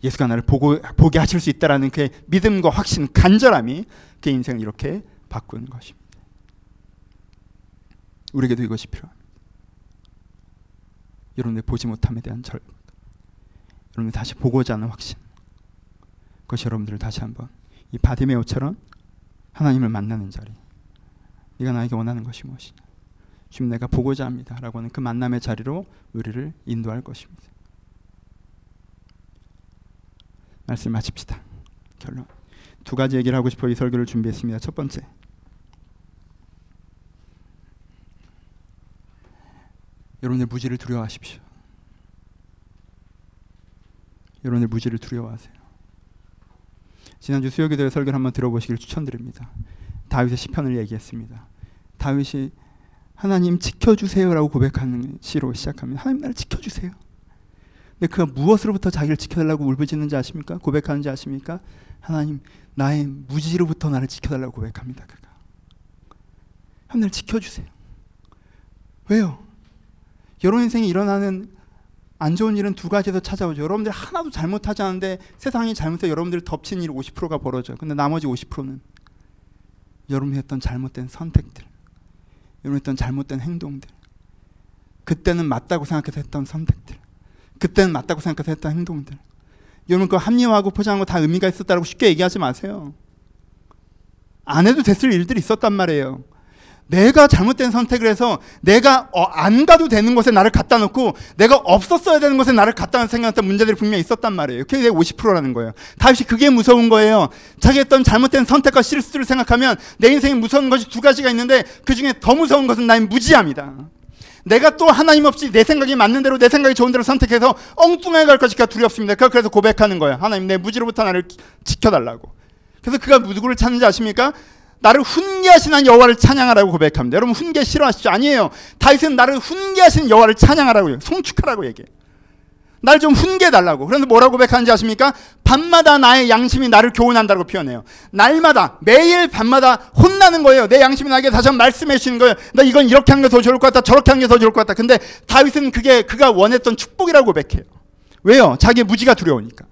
예수가 나를 보고, 보게 하실 수 있다라는 그의 믿음과 확신, 간절함이 그의 인생을 이렇게 바꾸는 것입니다. 우리에게도 이것이 필요합니다. 여러분의 보지 못함에 대한 절, 여러분 다시 보고자 하는 확신. 그것이 여러분들을 다시 한번 이 바디메오처럼 하나님을 만나는 자리. 네가 나에게 원하는 것이 무엇이냐? 지금 내가 보고자 합니다라고 하는 그 만남의 자리로 우리를 인도할 것입니다. 말씀 마칩시다. 결론. 두 가지 얘기를 하고 싶어 이 설교를 준비했습니다. 첫 번째. 여러분의 무지를 두려워하십시오. 여러분의 무지를 두려워하세요. 지난주 수요기도의 설교를 한번 들어보시길 추천드립니다. 다윗의 시편을 얘기했습니다. 다윗이 하나님 지켜주세요라고 고백하는 시로 시작합니다. 하나님 나를 지켜주세요. 근데 그가 무엇으로부터 자기를 지켜달라고 울부짖는지 아십니까? 고백하는지 아십니까? 하나님 나의 무지로부터 나를 지켜달라고 고백합니다. 그가 하나님 날 지켜주세요. 왜요? 여러분 인생에 일어나는 안 좋은 일은 두 가지에서 찾아오죠. 여러분들 하나도 잘못하지 않은데 세상이 잘못해 여러분들 덮친 일 50%가 벌어져요. 근데 나머지 50%는 여러분이 했던 잘못된 선택들, 여러분이 했던 잘못된 행동들, 그때는 맞다고 생각해서 했던 선택들, 그때는 맞다고 생각해서 했던 행동들. 여러분 그 합리화하고 포장하고 다 의미가 있었다고 쉽게 얘기하지 마세요. 안 해도 됐을 일들이 있었단 말이에요. 내가 잘못된 선택을 해서 내가 어, 안 가도 되는 곳에 나를 갖다 놓고 내가 없었어야 되는 곳에 나를 갖다 놓은 생각했던 문제들이 분명히 있었단 말이에요. 그게 50%라는 거예요. 다윗이 그게 무서운 거예요. 자기 했던 잘못된 선택과 실수를 생각하면 내 인생에 무서운 것이 두 가지가 있는데 그 중에 더 무서운 것은 나의 무지함이다. 내가 또 하나님 없이 내 생각이 맞는 대로 내 생각이 좋은 대로 선택해서 엉뚱하게 갈 것이니까 두렵습니다. 그래서 고백하는 거예요. 하나님 내 무지로부터 나를 지켜달라고. 그래서 그가 누구를 찾는지 아십니까? 나를 훈계하시는 여호와를 찬양하라고 고백합니다. 여러분 훈계 싫어하시죠? 아니에요. 다윗은 나를 훈계하시는 여호와를 찬양하라고 송축하라고 얘기해. 날좀 훈계 달라고. 그래서 뭐라고 고백하는지 아십니까? 밤마다 나의 양심이 나를 교훈한다고 표현해요. 날마다 매일 밤마다 혼나는 거예요. 내 양심이 나에게 다시 한번 말씀해 주시는 거예요. 나 이건 이렇게 한 게 더 좋을 것 같다. 저렇게 한 게 더 좋을 것 같다. 근데 다윗은 그게 그가 원했던 축복이라고 고백해요. 왜요? 자기의 무지가 두려우니까.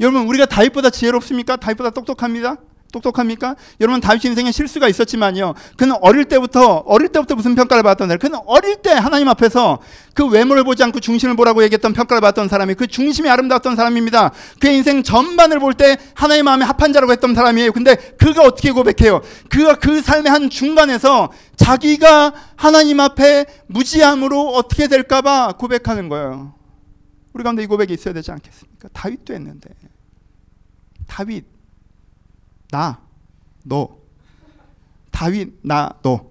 여러분 우리가 다윗보다 지혜롭습니까? 다윗보다 똑똑합니다. 똑똑합니까? 여러분 다윗 인생에 실수가 있었지만요. 그는 어릴 때부터 어릴 때부터 무슨 평가를 받았던 사람? 그는 어릴 때 하나님 앞에서 그 외모를 보지 않고 중심을 보라고 얘기했던 평가를 받았던 사람이 그 중심이 아름다웠던 사람입니다. 그의 인생 전반을 볼 때 하나님 마음에 합한 자라고 했던 사람이에요. 근데 그가 어떻게 고백해요? 그가 그 삶의 한 중간에서 자기가 하나님 앞에 무지함으로 어떻게 될까봐 고백하는 거예요. 우리 가운데 이 고백이 있어야 되지 않겠습니까? 다윗도 했는데. 다윗, 나, 너. 다윗, 나, 너.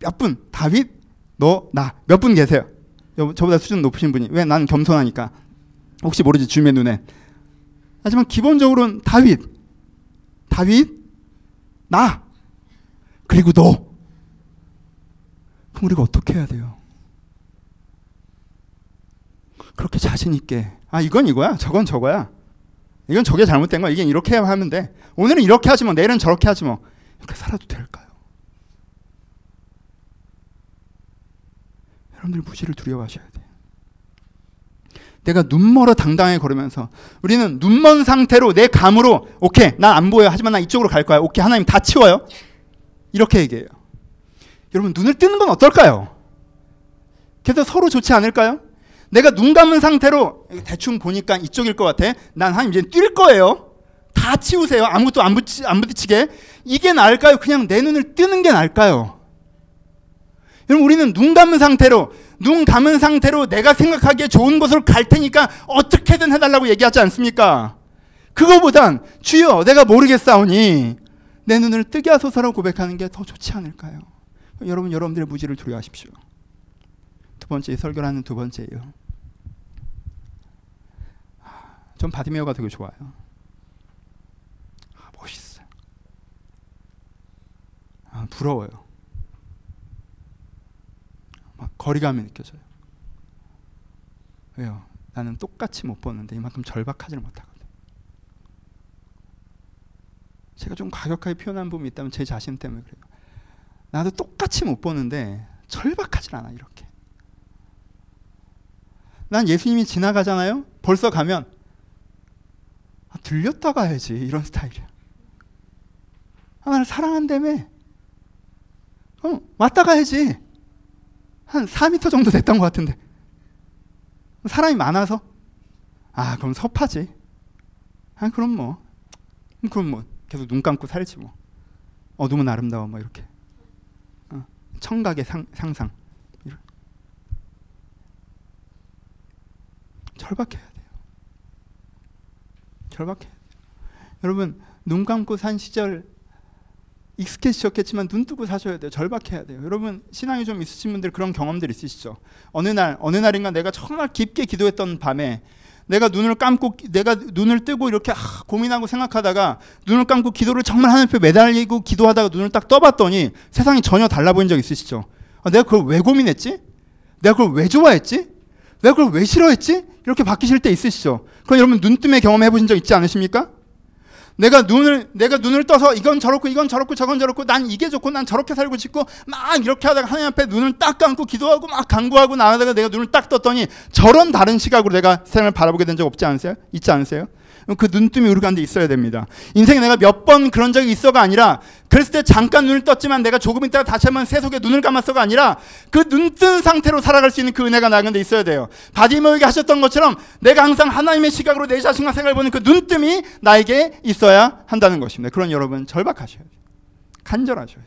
몇 분? 다윗, 너, 나. 몇 분 계세요? 저보다 수준 높으신 분이. 왜? 난 겸손하니까. 혹시 모르지, 주님의 눈에. 하지만 기본적으로는 다윗, 다윗, 나, 그리고 너. 그럼 우리가 어떻게 해야 돼요? 그렇게 자신 있게. 아, 이건 이거야. 저건 저거야. 이건 저게 잘못된 거야. 이게 이렇게 하면 돼. 오늘은 이렇게 하지 뭐. 내일은 저렇게 하지 뭐. 이렇게 살아도 될까요? 여러분들 무지를 두려워하셔야 돼요. 내가 눈멀어 당당하게 걸으면서 우리는 눈먼 상태로 내 감으로 오케이 난 안 보여 하지만 나 이쪽으로 갈 거야 오케이 하나님 다 치워요 이렇게 얘기해요 여러분 눈을 뜨는 건 어떨까요? 그래서 서로 좋지 않을까요? 내가 눈 감은 상태로 대충 보니까 이쪽일 것 같아. 난 한 이제 뛸 거예요. 다 치우세요. 아무것도 안, 붙이, 안 부딪히게. 이게 나을까요? 그냥 내 눈을 뜨는 게 나을까요? 여러분 우리는 눈 감은 상태로 눈 감은 상태로 내가 생각하기에 좋은 곳으로 갈 테니까 어떻게든 해달라고 얘기하지 않습니까? 그거보단 주여 내가 모르겠사오니 내 눈을 뜨게 하소서라고 고백하는 게 더 좋지 않을까요? 여러분 여러분들의 무지를 두려워하십시오. 두 번째 설교를 하는 두 번째예요. 전 바디메어가 되게 좋아요. 아, 멋있어요. 아, 부러워요. 막 거리감이 느껴져요. 왜요? 나는 똑같이 못 보는데 이만큼 절박하지를 못하거든. 제가 좀 과격하게 표현한 부분이 있다면 제 자신 때문에 그래요. 나도 똑같이 못 보는데 절박하질 않아 이렇게. 난 예수님이 지나가잖아요. 벌써 가면 아, 들렸다 가야지 이런 스타일이야. 하나를 사랑한다며. 어, 왔다 가야지. 한 4미터 정도 됐던 것 같은데. 사람이 많아서? 아, 그럼 섭하지. 아, 그럼 뭐. 그럼 뭐. 계속 눈 감고 살지 뭐. 어둠은 아름다워, 뭐, 이렇게. 어, 청각의 상, 상상. 절박해야 절박해. 여러분 눈 감고 산 시절 익숙해지셨겠지만 눈 뜨고 사셔야 돼요. 절박해야 돼요. 여러분 신앙이 좀 있으신 분들 그런 경험들 있으시죠? 어느 날 어느 날인가 내가 정말 깊게 기도했던 밤에 내가 눈을 감고 내가 눈을 뜨고 이렇게 아, 고민하고 생각하다가 눈을 감고 기도를 정말 앞에 매달리고 기도하다가 눈을 딱 떠봤더니 세상이 전혀 달라 보인 적 있으시죠? 아, 내가 그걸 왜 고민했지? 내가 그걸 왜 좋아했지? 내가 그걸 왜 싫어했지? 이렇게 바뀌실 때 있으시죠? 그럼 여러분 눈뜨에 경험해 보신 적 있지 않으십니까? 내가 눈을 내가 눈을 떠서 이건 저렇고 이건 저렇고 저건 저렇고 난 이게 좋고 난 저렇게 살고 싶고 막 이렇게 하다가 하나님 앞에 눈을 딱 감고 기도하고 막 간구하고 나가다가 내가 눈을 딱 떴더니 저런 다른 시각으로 내가 세상을 바라보게 된 적 없지 않으세요? 있지 않으세요? 그 눈뜸이 우리 가운데 있어야 됩니다. 인생에 내가 몇 번 그런 적이 있어가 아니라 그랬을 때 잠깐 눈을 떴지만 내가 조금 있다가 다시 한번 세속에 눈을 감았어가 아니라 그 눈 뜬 상태로 살아갈 수 있는 그 은혜가 나 가운데 있어야 돼요. 바디모에게 하셨던 것처럼 내가 항상 하나님의 시각으로 내 자신과 생각을 보는 그 눈뜸이 나에게 있어야 한다는 것입니다. 그런 여러분 절박하셔야 돼요. 간절하셔야 돼요.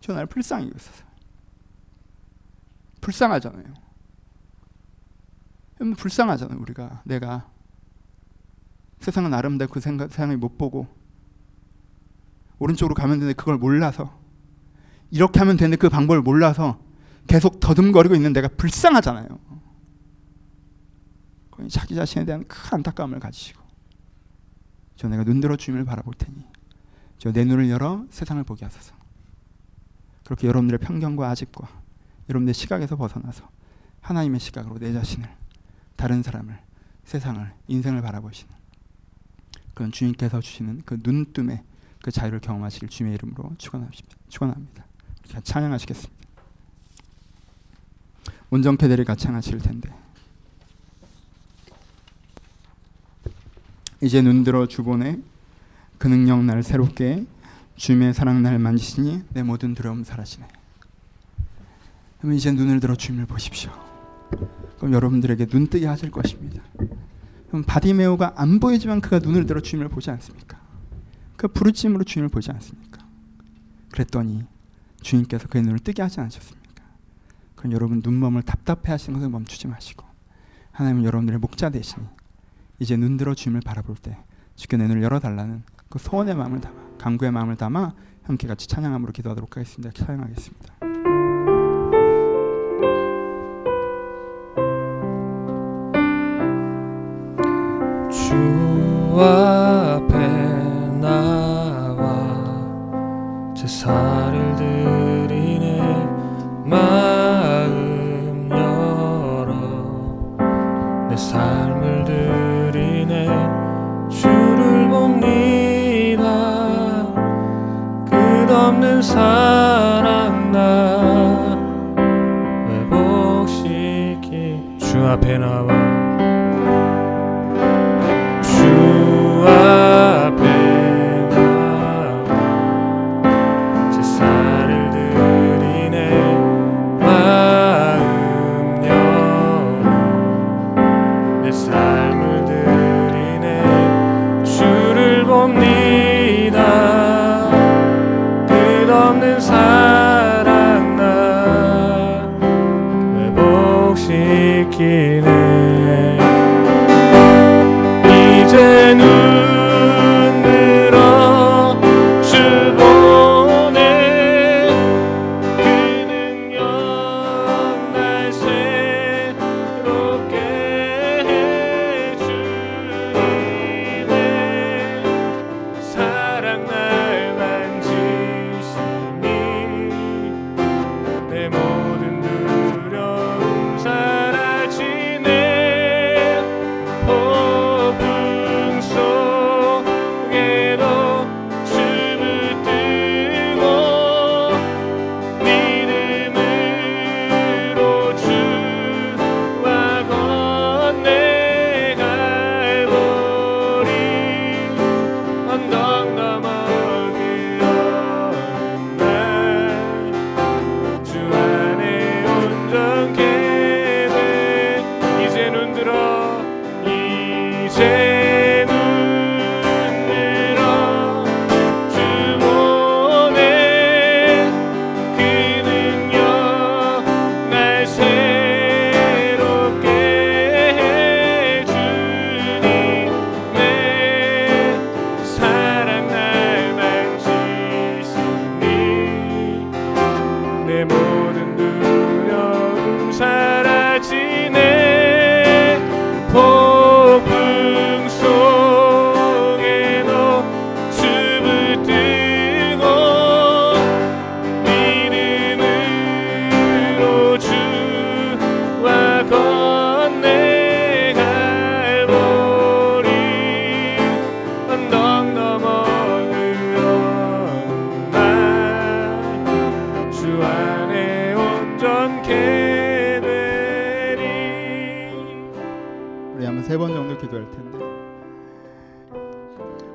저날 불쌍히 있어서 불쌍하잖아요. 불쌍하잖아요. 우리가 내가 세상은 아름답고 그 생각, 세상을 못 보고 오른쪽으로 가면 되는데 그걸 몰라서 이렇게 하면 되는데 그 방법을 몰라서 계속 더듬거리고 있는 내가 불쌍하잖아요. 자기 자신에 대한 큰 안타까움을 가지시고 저 내가 눈 들어 주님을 바라볼 테니 저 내 눈을 열어 세상을 보게 하소서. 그렇게 여러분들의 편견과 아집과 여러분들의 시각에서 벗어나서 하나님의 시각으로 내 자신을 다른 사람을 세상을 인생을 바라보시는 그런 주님께서 주시는 그 눈뜸의 그 자유를 경험하시길 주님의 이름으로 축원합니다. 축원합니다. 찬양하시겠습니다. 온전케대를 같이 하실 텐데 이제 눈들어 주보내 그 능력 날 새롭게 주님의 사랑 날 만지시니 내 모든 두려움 사라지네. 그러면 이제 눈을 들어 주님을 보십시오. 그럼 여러분들에게 눈뜨게 하실 것입니다. 바디메오가 안 보이지만 그가 눈을 들어 주님을 보지 않습니까? 그 부르짖음으로 주님을 보지 않습니까? 그랬더니 주님께서 그의 눈을 뜨게 하지 않으셨습니까? 그럼 여러분 눈먼을 답답해 하시는 것을 멈추지 마시고 하나님은 여러분들의 목자 되시니 이제 눈 들어 주님을 바라볼 때 주께 내 눈을 열어 달라는 그 소원의 마음을 담아 강구의 마음을 담아 함께 같이 찬양함으로 기도하도록 하겠습니다. 찬양하겠습니다. 주 앞에 나와 제사를 드리네 마음 열어 내 삶을 드리네 주를 봅니다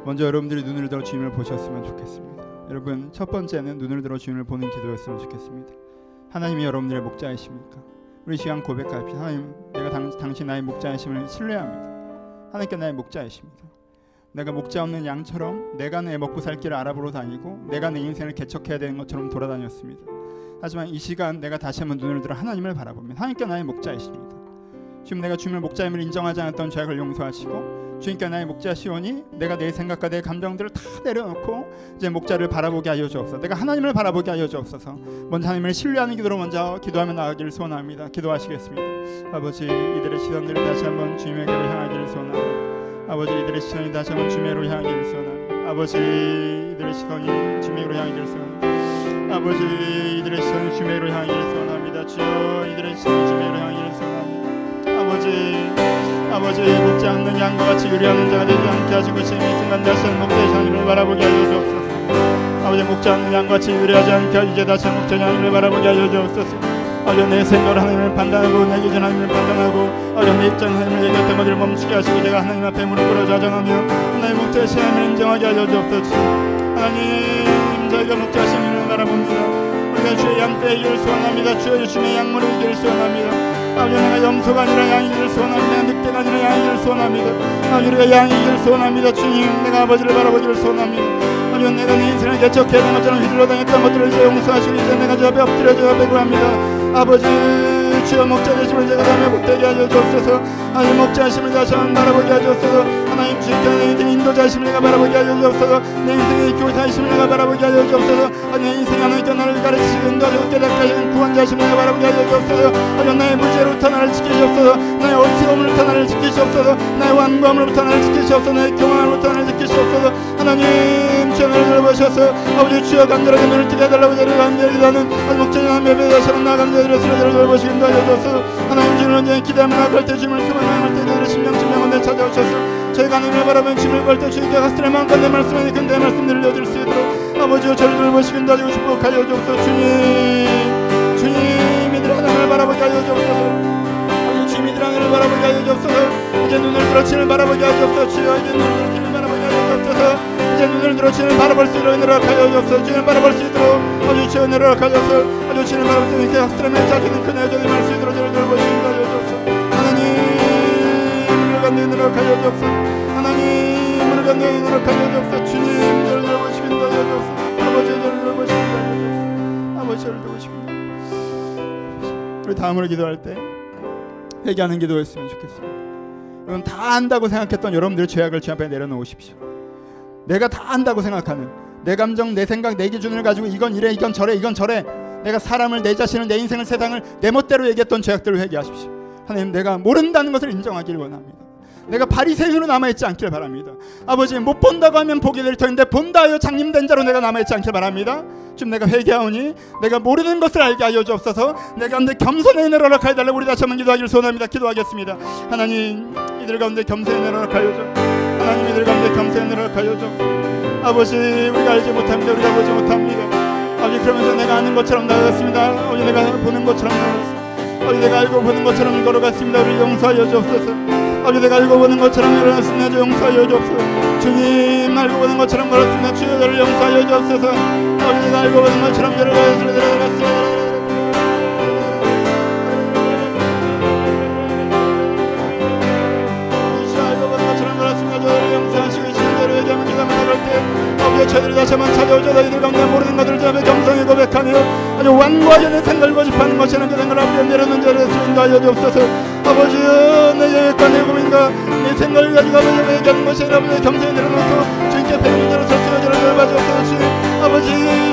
먼저 여러분들이 눈을 들어 주님을 보셨으면 좋겠습니다. 여러분 첫 번째는 눈을 들어 주님을 보는 기도였으면 좋겠습니다. 하나님이 여러분들의 목자이십니까? 우리 시간 고백합시다. 하나님, 내가 당, 당신 나의 목자이심을 신뢰합니다. 하나님께 나의 목자이십니다. 내가 목자 없는 양처럼 내가 내 먹고 살 길을 알아보러 다니고 내가 내 인생을 개척해야 되는 것처럼 돌아다녔습니다. 하지만 이 시간 내가 다시 한번 눈을 들어 하나님을 바라보면 하나님께 나의 목자이십니다. 지금 내가 주님을 목자임을 인정하지 않았던 죄악을 용서하시고 주님께 나의 목자시오니 내가 내 생각과 내 감정들을 다 내려놓고 이제 목자를 바라보게 하여 주옵소서. 내가 하나님을 바라보게 하여 주옵소서. 먼저 하나님을 신뢰하는 기도로 먼저 기도하며 나아가기를 소원합니다. 기도하시겠습니다. 아버지 이들의 시선들이 다시 한번 주님에게로 향하기를 소원합니다. 아버지 이들의 시선이 다시 한번 주님으로 향하기를 소원합니다. 아버지 이들의 시선이 주님으로 향하기를 소원합니다. 아버지 이들의 시선이 주님으로 향하기를 소원합니다. 주여 이들의 시선이 주님으로 향하기를 소원합니다. 아버지 아버지 목자 없는 양과 같이 유리하는 자가 되지 않게 하시고 지금 이 순간 한 목자의 하나님을 바라보게 하여 주옵소서. 아버지 목자 없는 양과 같이 유리하지 않게 이제 다시 한 목자의 하나님을 바라보게 하여 주옵소서. 아버지 내 생각을 하나님을 판단하고 내 기준 하나님을 판단하고 아버지 내 입장 하나님을 얘기할 때마다 멈추게 하시고 제가 하나님 앞에 무릎 꿇어 자정하며 하나님 목자의 신앙을 인정하게 하여 주옵소서. 하나님 저희가 목자의 신앙을 바라봅니다. 우리가 주의 양떼 이기를 소원합니다. 주의 주님의 양물을 이기를 소원합니다 아버지 내가 염소가 아니라 양이기를 소원합니다. 늑대가 아니라 양이기를 소원합니다. 아버지 우리가 양이기를 소원합니다. 주님 내가 아버지를 바라보기를 소원합니다. 아버지 내가 내 인생을 개척해야 되는 것처럼 휘둘러 다녔던 것들을 이제 용서하시고 이제 내가 주 앞에 엎드려 주 앞에 구합니다. 아버지 주여 목자 되심을 제가 다음에 못되게 하여 주옵소서. 하나님 목자심을 다시 한번 바라보게 하여 주옵소서. 하나님 주님께 내 인생 인도자심을 내가 바라보게 하여 주옵소서. 내 인생의 교사심을 내가 바라보게 하여 주옵소서. 내 인생 하나님께 나를 가르치시고 인도하시고 깨닫게 하시는 구원자심을 내가 바라보게 하여 주옵소서. 하나님 나의 무죄로부터 나를 지키시옵소서. 나의 어리석음으로부터 나를 지키시옵소서. 나의 완고함으로부터 나를 지키시옵소서. 나의 교만으로부터 나를 지키시옵소서. 하나님 나를 돌보셔서 아버지 주여 간절하게 눈을 뜨게 해달라고 저를 간절히다는 목적인 한 예배 다시 한번 나간 자들의 수레들을 돌보시긴도 하여줘서. 하나님 주님을 언제 기대하며 나갈 때 주님을 수만할 때 저들의 심령 심령은 내 찾아오셔서 저희가 하나님을 바라보면 주님을 볼때 주님께 가스트레 마음과 내 말씀에 근데 말씀 들려줄 수 있도록 아버지여 저를 돌보시긴도 하시고 축복하여 주옵소서. 주님 주님 이들 하나님을 바라보게 하여 주옵소서. 주님 이들 하나님을 바라보게 하여 주옵소서. 이제 눈을 들어 주님을 바라보게 하여 주옵소서. 주여 이제 눈을 들어 주님을 바라보게 하여 주옵소서 이제 눈을 들어 주님을 바라볼 수 있도록 노력하여 주옵소서 주님을 바라볼 수 있도록 아주 주여 노력하여서 아주 주님을 바라볼 때 이렇게 학스트레면 작게는 큰 여전히 말수 있도록 저를 돌보시긴도 하여 주옵소서 하나님 우리를 간대 노력하여 주옵소서 하나님 우리를 간대 노력하여 주옵소서 주님 저를 돌보시긴도 하여 주옵소서 아버지 저를 돌보시긴도 하여 주옵소서 아버지 저를 돌보시긴도 우리 다음으로 기도할 때 회개하는 기도였으면 좋겠습니다. 여러분 다 안다고 생각했던 여러분들의 죄악을 주 앞에 내려놓으십시오 내가 다 안다고 생각하는 내 감정, 내 생각, 내 기준을 가지고 이건 이래, 이건 저래, 이건 저래. 내가 사람을, 내 자신을, 내 인생을, 세상을 내 멋대로 얘기했던 죄악들을 회개하십시오. 하나님, 내가 모른다는 것을 인정하기를 원합니다. 내가 바리새인으로 남아있지 않길 바랍니다. 아버지 못 본다고 하면 보게 될 터인데 본다 하여 장님된 자로 내가 남아있지 않길 바랍니다. 지금 내가 회개하오니 내가 모르는 것을 알게 하여 주옵소서 내가 가운데 겸손의 은혜를 허락하여 달라고 우리 다시 한번 기도하기를 소원합니다. 기도하겠습니다. 하나님 이들 가운데 겸손의 은혜를 허락하여 주 하나님 이들 가운데 허락하여 주 아버지 우리가 알지 못합니다. 우리가 보지 못합니다. 아버지 그러면서 내가 아는 것처럼 나갔습니다. 아버지 내가 보는 것처럼 나갔습니다. 아버지 내가 알고 보는 것처럼 걸어갔습니다. 우리 용서하여 주옵소서. 아버지 내가 알고 보는 것처럼 일어났습니다. 주 용서하여 주옵소서. 주님 알고 보는 것처럼 걸었습니다. 주여 저를 용서하여 주옵소서. 아버지 내가 알고 보는 것처럼 걸었습니다. 아버지 저희들이 다시 한번 찾아오자 너희들 가운데 모르는 것들을 잡아 정성에 고백하며 아주 완고하게 내 생각을 고집하는 것이라는 그 생각을 앞에 내려놓는 자를 인도하여 주옵소서. 아버지여 내 계획과 내 고민과 내 생각을 가지고 아버지 얘기하는 것이 아니라 아버지 겸손히 내려놓고 주님께 배우는 자로 설수가 저를 도와주옵소서. 주님 아버지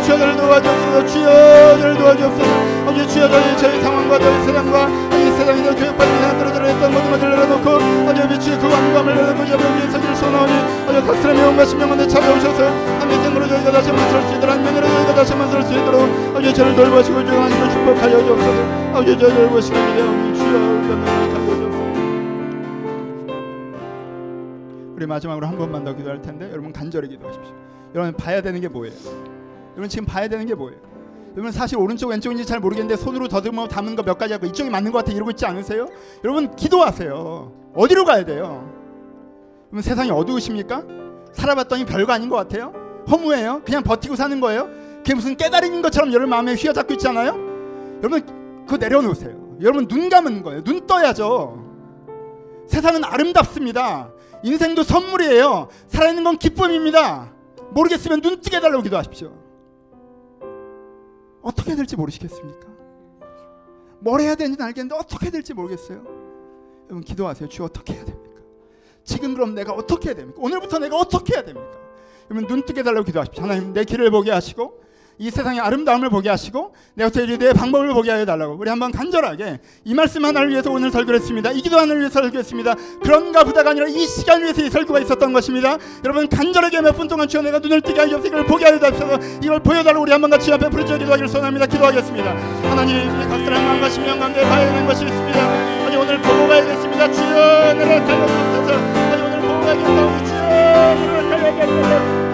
주여 저를 도와주옵소서. 주여 저를 도와주옵소서. 아버지 주여 저희 저희 상황과 저희 이 세상에서 교육받는 세상 떨어져 있던 모든 것을 내려놓고 아버지 미치 그 왕감을 내려놓고 저 위에 서기를 소나오니 아버지 각설의 명과 신명한테 찾아오셔서 한 인생으로 저희가 다시 한번 설수 있도록 한 면으로 저희가 다시 한번 설수 있도록 아버지 저를 돌보시고 주하시고 축복하여 주옵소서. 아버지 저를 돌보시고 기대하오니 주여 우리가 우리 마지막으로 한 번만 더 기도할 텐데 여러분 간절히 기도하십시오. 여러분 봐야 되는 게 뭐예요? 여러분 지금 봐야 되는 게 뭐예요 여러분 사실 오른쪽 왼쪽인지 잘 모르겠는데 손으로 더듬어 담은 거 몇 가지 하고 이쪽이 맞는 것 같아 이러고 있지 않으세요? 여러분 기도하세요 어디로 가야 돼요? 여러분 세상이 어두우십니까? 살아봤더니 별거 아닌 것 같아요? 허무해요? 그냥 버티고 사는 거예요? 그게 무슨 깨달음인 것처럼 여러분 마음에 휘어잡고 있잖아요? 여러분 그거 내려놓으세요. 여러분 눈 감은 거예요. 눈 떠야죠. 세상은 아름답습니다. 인생도 선물이에요. 살아있는 건 기쁨입니다. 모르겠으면 눈 뜨게 해달라고 기도하십시오. 어떻게 될지 모르시겠습니까? 뭘 해야 되는지는 알겠는데 어떻게 될지 모르겠어요. 여러분 기도하세요. 주 어떻게 해야 됩니까? 지금 그럼 내가 어떻게 해야 됩니까? 오늘부터 내가 어떻게 해야 됩니까? 여러분 눈 뜨게 해달라고 기도하십시오. 하나님 내 길을 보게 하시고 이 세상의 아름다움을 보게 하시고 내가 어떻게 내 방법을 보게 하여 달라고 우리 한번 간절하게 이 말씀 하나를 위해서 오늘 설교를 했습니다. 이 기도 하나를 위해서 설교했습니다. 그런가 보다가 아니라 이 시간을 위해서 이 설교가 있었던 것입니다. 여러분 간절하게 몇 분 동안 주여 내가 눈을 뜨게 하여 이걸 보게 하여 주셔서 이걸 보여달라고 우리 한번 같이 앞에 부르짖어 기도하기를 소원합니다. 기도하겠습니다. 하나님 이 각설한 마음과 심령 가운데 가야 되는 것이 있습니다. 아니 오늘 보고 가야겠습니다. 주여 내가 달려주옵소서. 아니 오늘 보고 가야겠다. 주여 달려야겠다. 아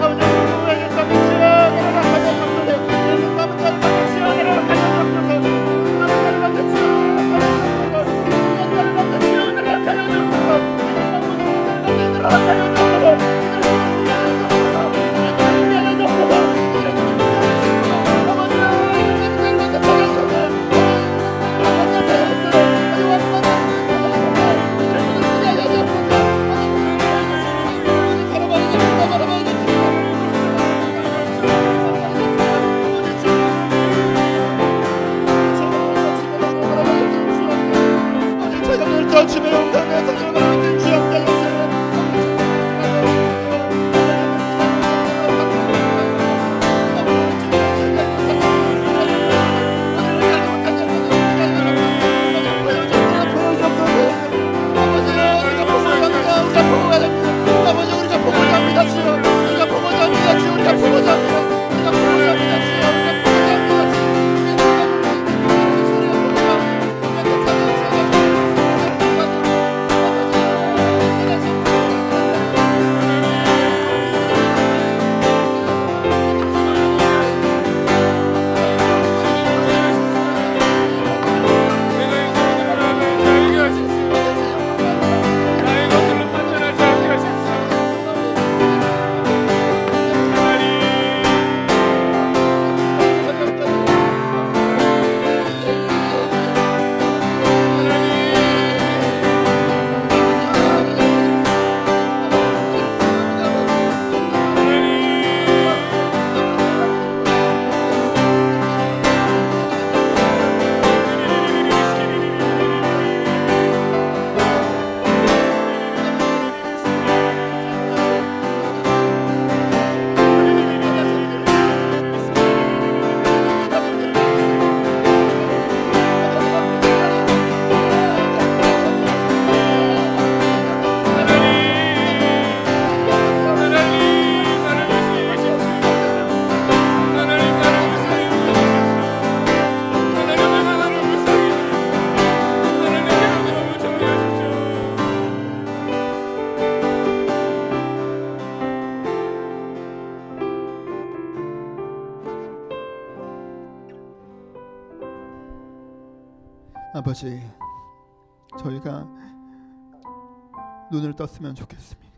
눈을 떴으면 좋겠습니다.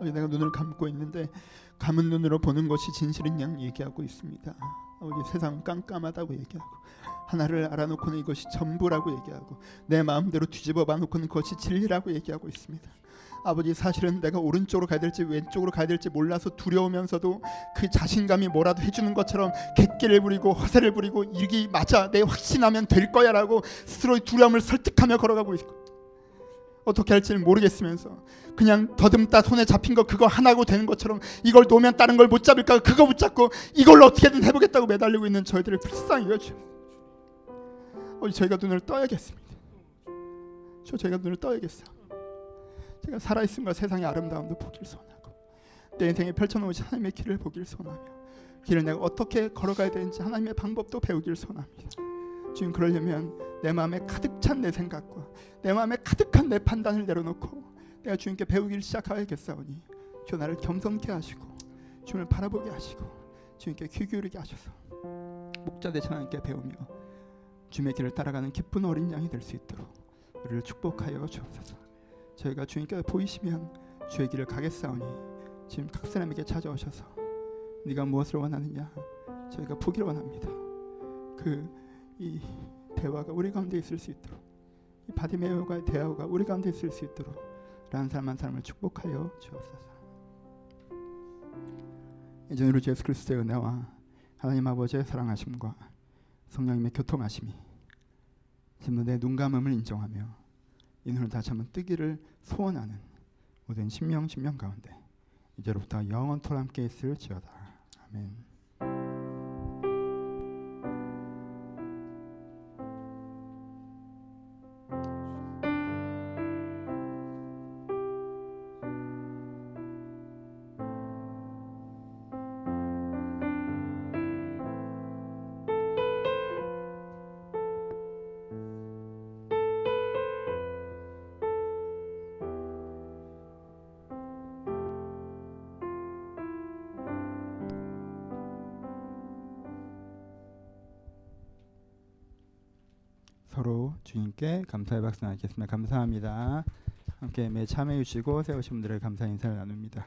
내가 눈을 감고 있는데 감은 눈으로 보는 것이 진실인 양 얘기하고 있습니다. 아버지, 세상 깜깜하다고 얘기하고 하나를 알아놓고는 이것이 전부라고 얘기하고 내 마음대로 뒤집어 봐놓고는 그것이 진리라고 얘기하고 있습니다. 아버지 사실은 내가 오른쪽으로 가야 될지 왼쪽으로 가야 될지 몰라서 두려우면서도 그 자신감이 뭐라도 해주는 것처럼 객기를 부리고 허세를 부리고 이게 맞아 내 확신하면 될 거야라고 스스로의 두려움을 설득하며 걸어가고 있고 어떻게 할지는 모르겠으면서 그냥 더듬다 손에 잡힌 거 그거 하나고 되는 것처럼 이걸 놓으면 다른 걸 못 잡을까 그거 붙잡고 이걸로 어떻게든 해보겠다고 매달리고 있는 저희들을 불쌍히 여주. 어디 저희가 눈을 떠야겠습니다. 저 저희가 눈을 떠야겠어. 제가 살아있음과 세상의 아름다움도 보길 소원하고 내 인생에 펼쳐놓으신 하나님의 길을 보길 소원하며 길을 내가 어떻게 걸어가야 되는지 하나님의 방법도 배우길 소원합니다. 주님 그러려면 내 마음에 가득 찬 내 생각과 내 마음에 가득한 내 판단을 내려놓고 내가 주님께 배우기를 시작하야겠사오니 주 나를 겸손케 하시고 주님을 바라보게 하시고 주님께 귀 기울이게 하셔서 목자 되신 하나님께 배우며 주님의 길을 따라가는 기쁜 어린 양이 될 수 있도록 우리를 축복하여 주옵소서. 저희가 주님께 보이시면 주의 길을 가겠사오니 지금 각 사람에게 찾아오셔서 네가 무엇을 원하느냐 저희가 보기를 원합니다. 그 이 대화가 우리 가운데 있을 수 있도록 이 바디메오가의 대화가 우리 가운데 있을 수 있도록 라는 사람 한 사람을 축복하여 주옵소서. 이제 우리 예수 그리스도의 은혜와 하나님 아버지의 사랑하심과 성령님의 교통하심이 지금 내 눈감음을 인정하며 이 눈을 다시 한번 뜨기를 소원하는 모든 신명 신명 가운데 이제로부터 영원토록 함께 있을지어다. 아멘. 감사의 박수 나누겠습니다. 감사합니다. 함께 매 참여해 주시고 세우신 분들의 감사 인사를 나눕니다.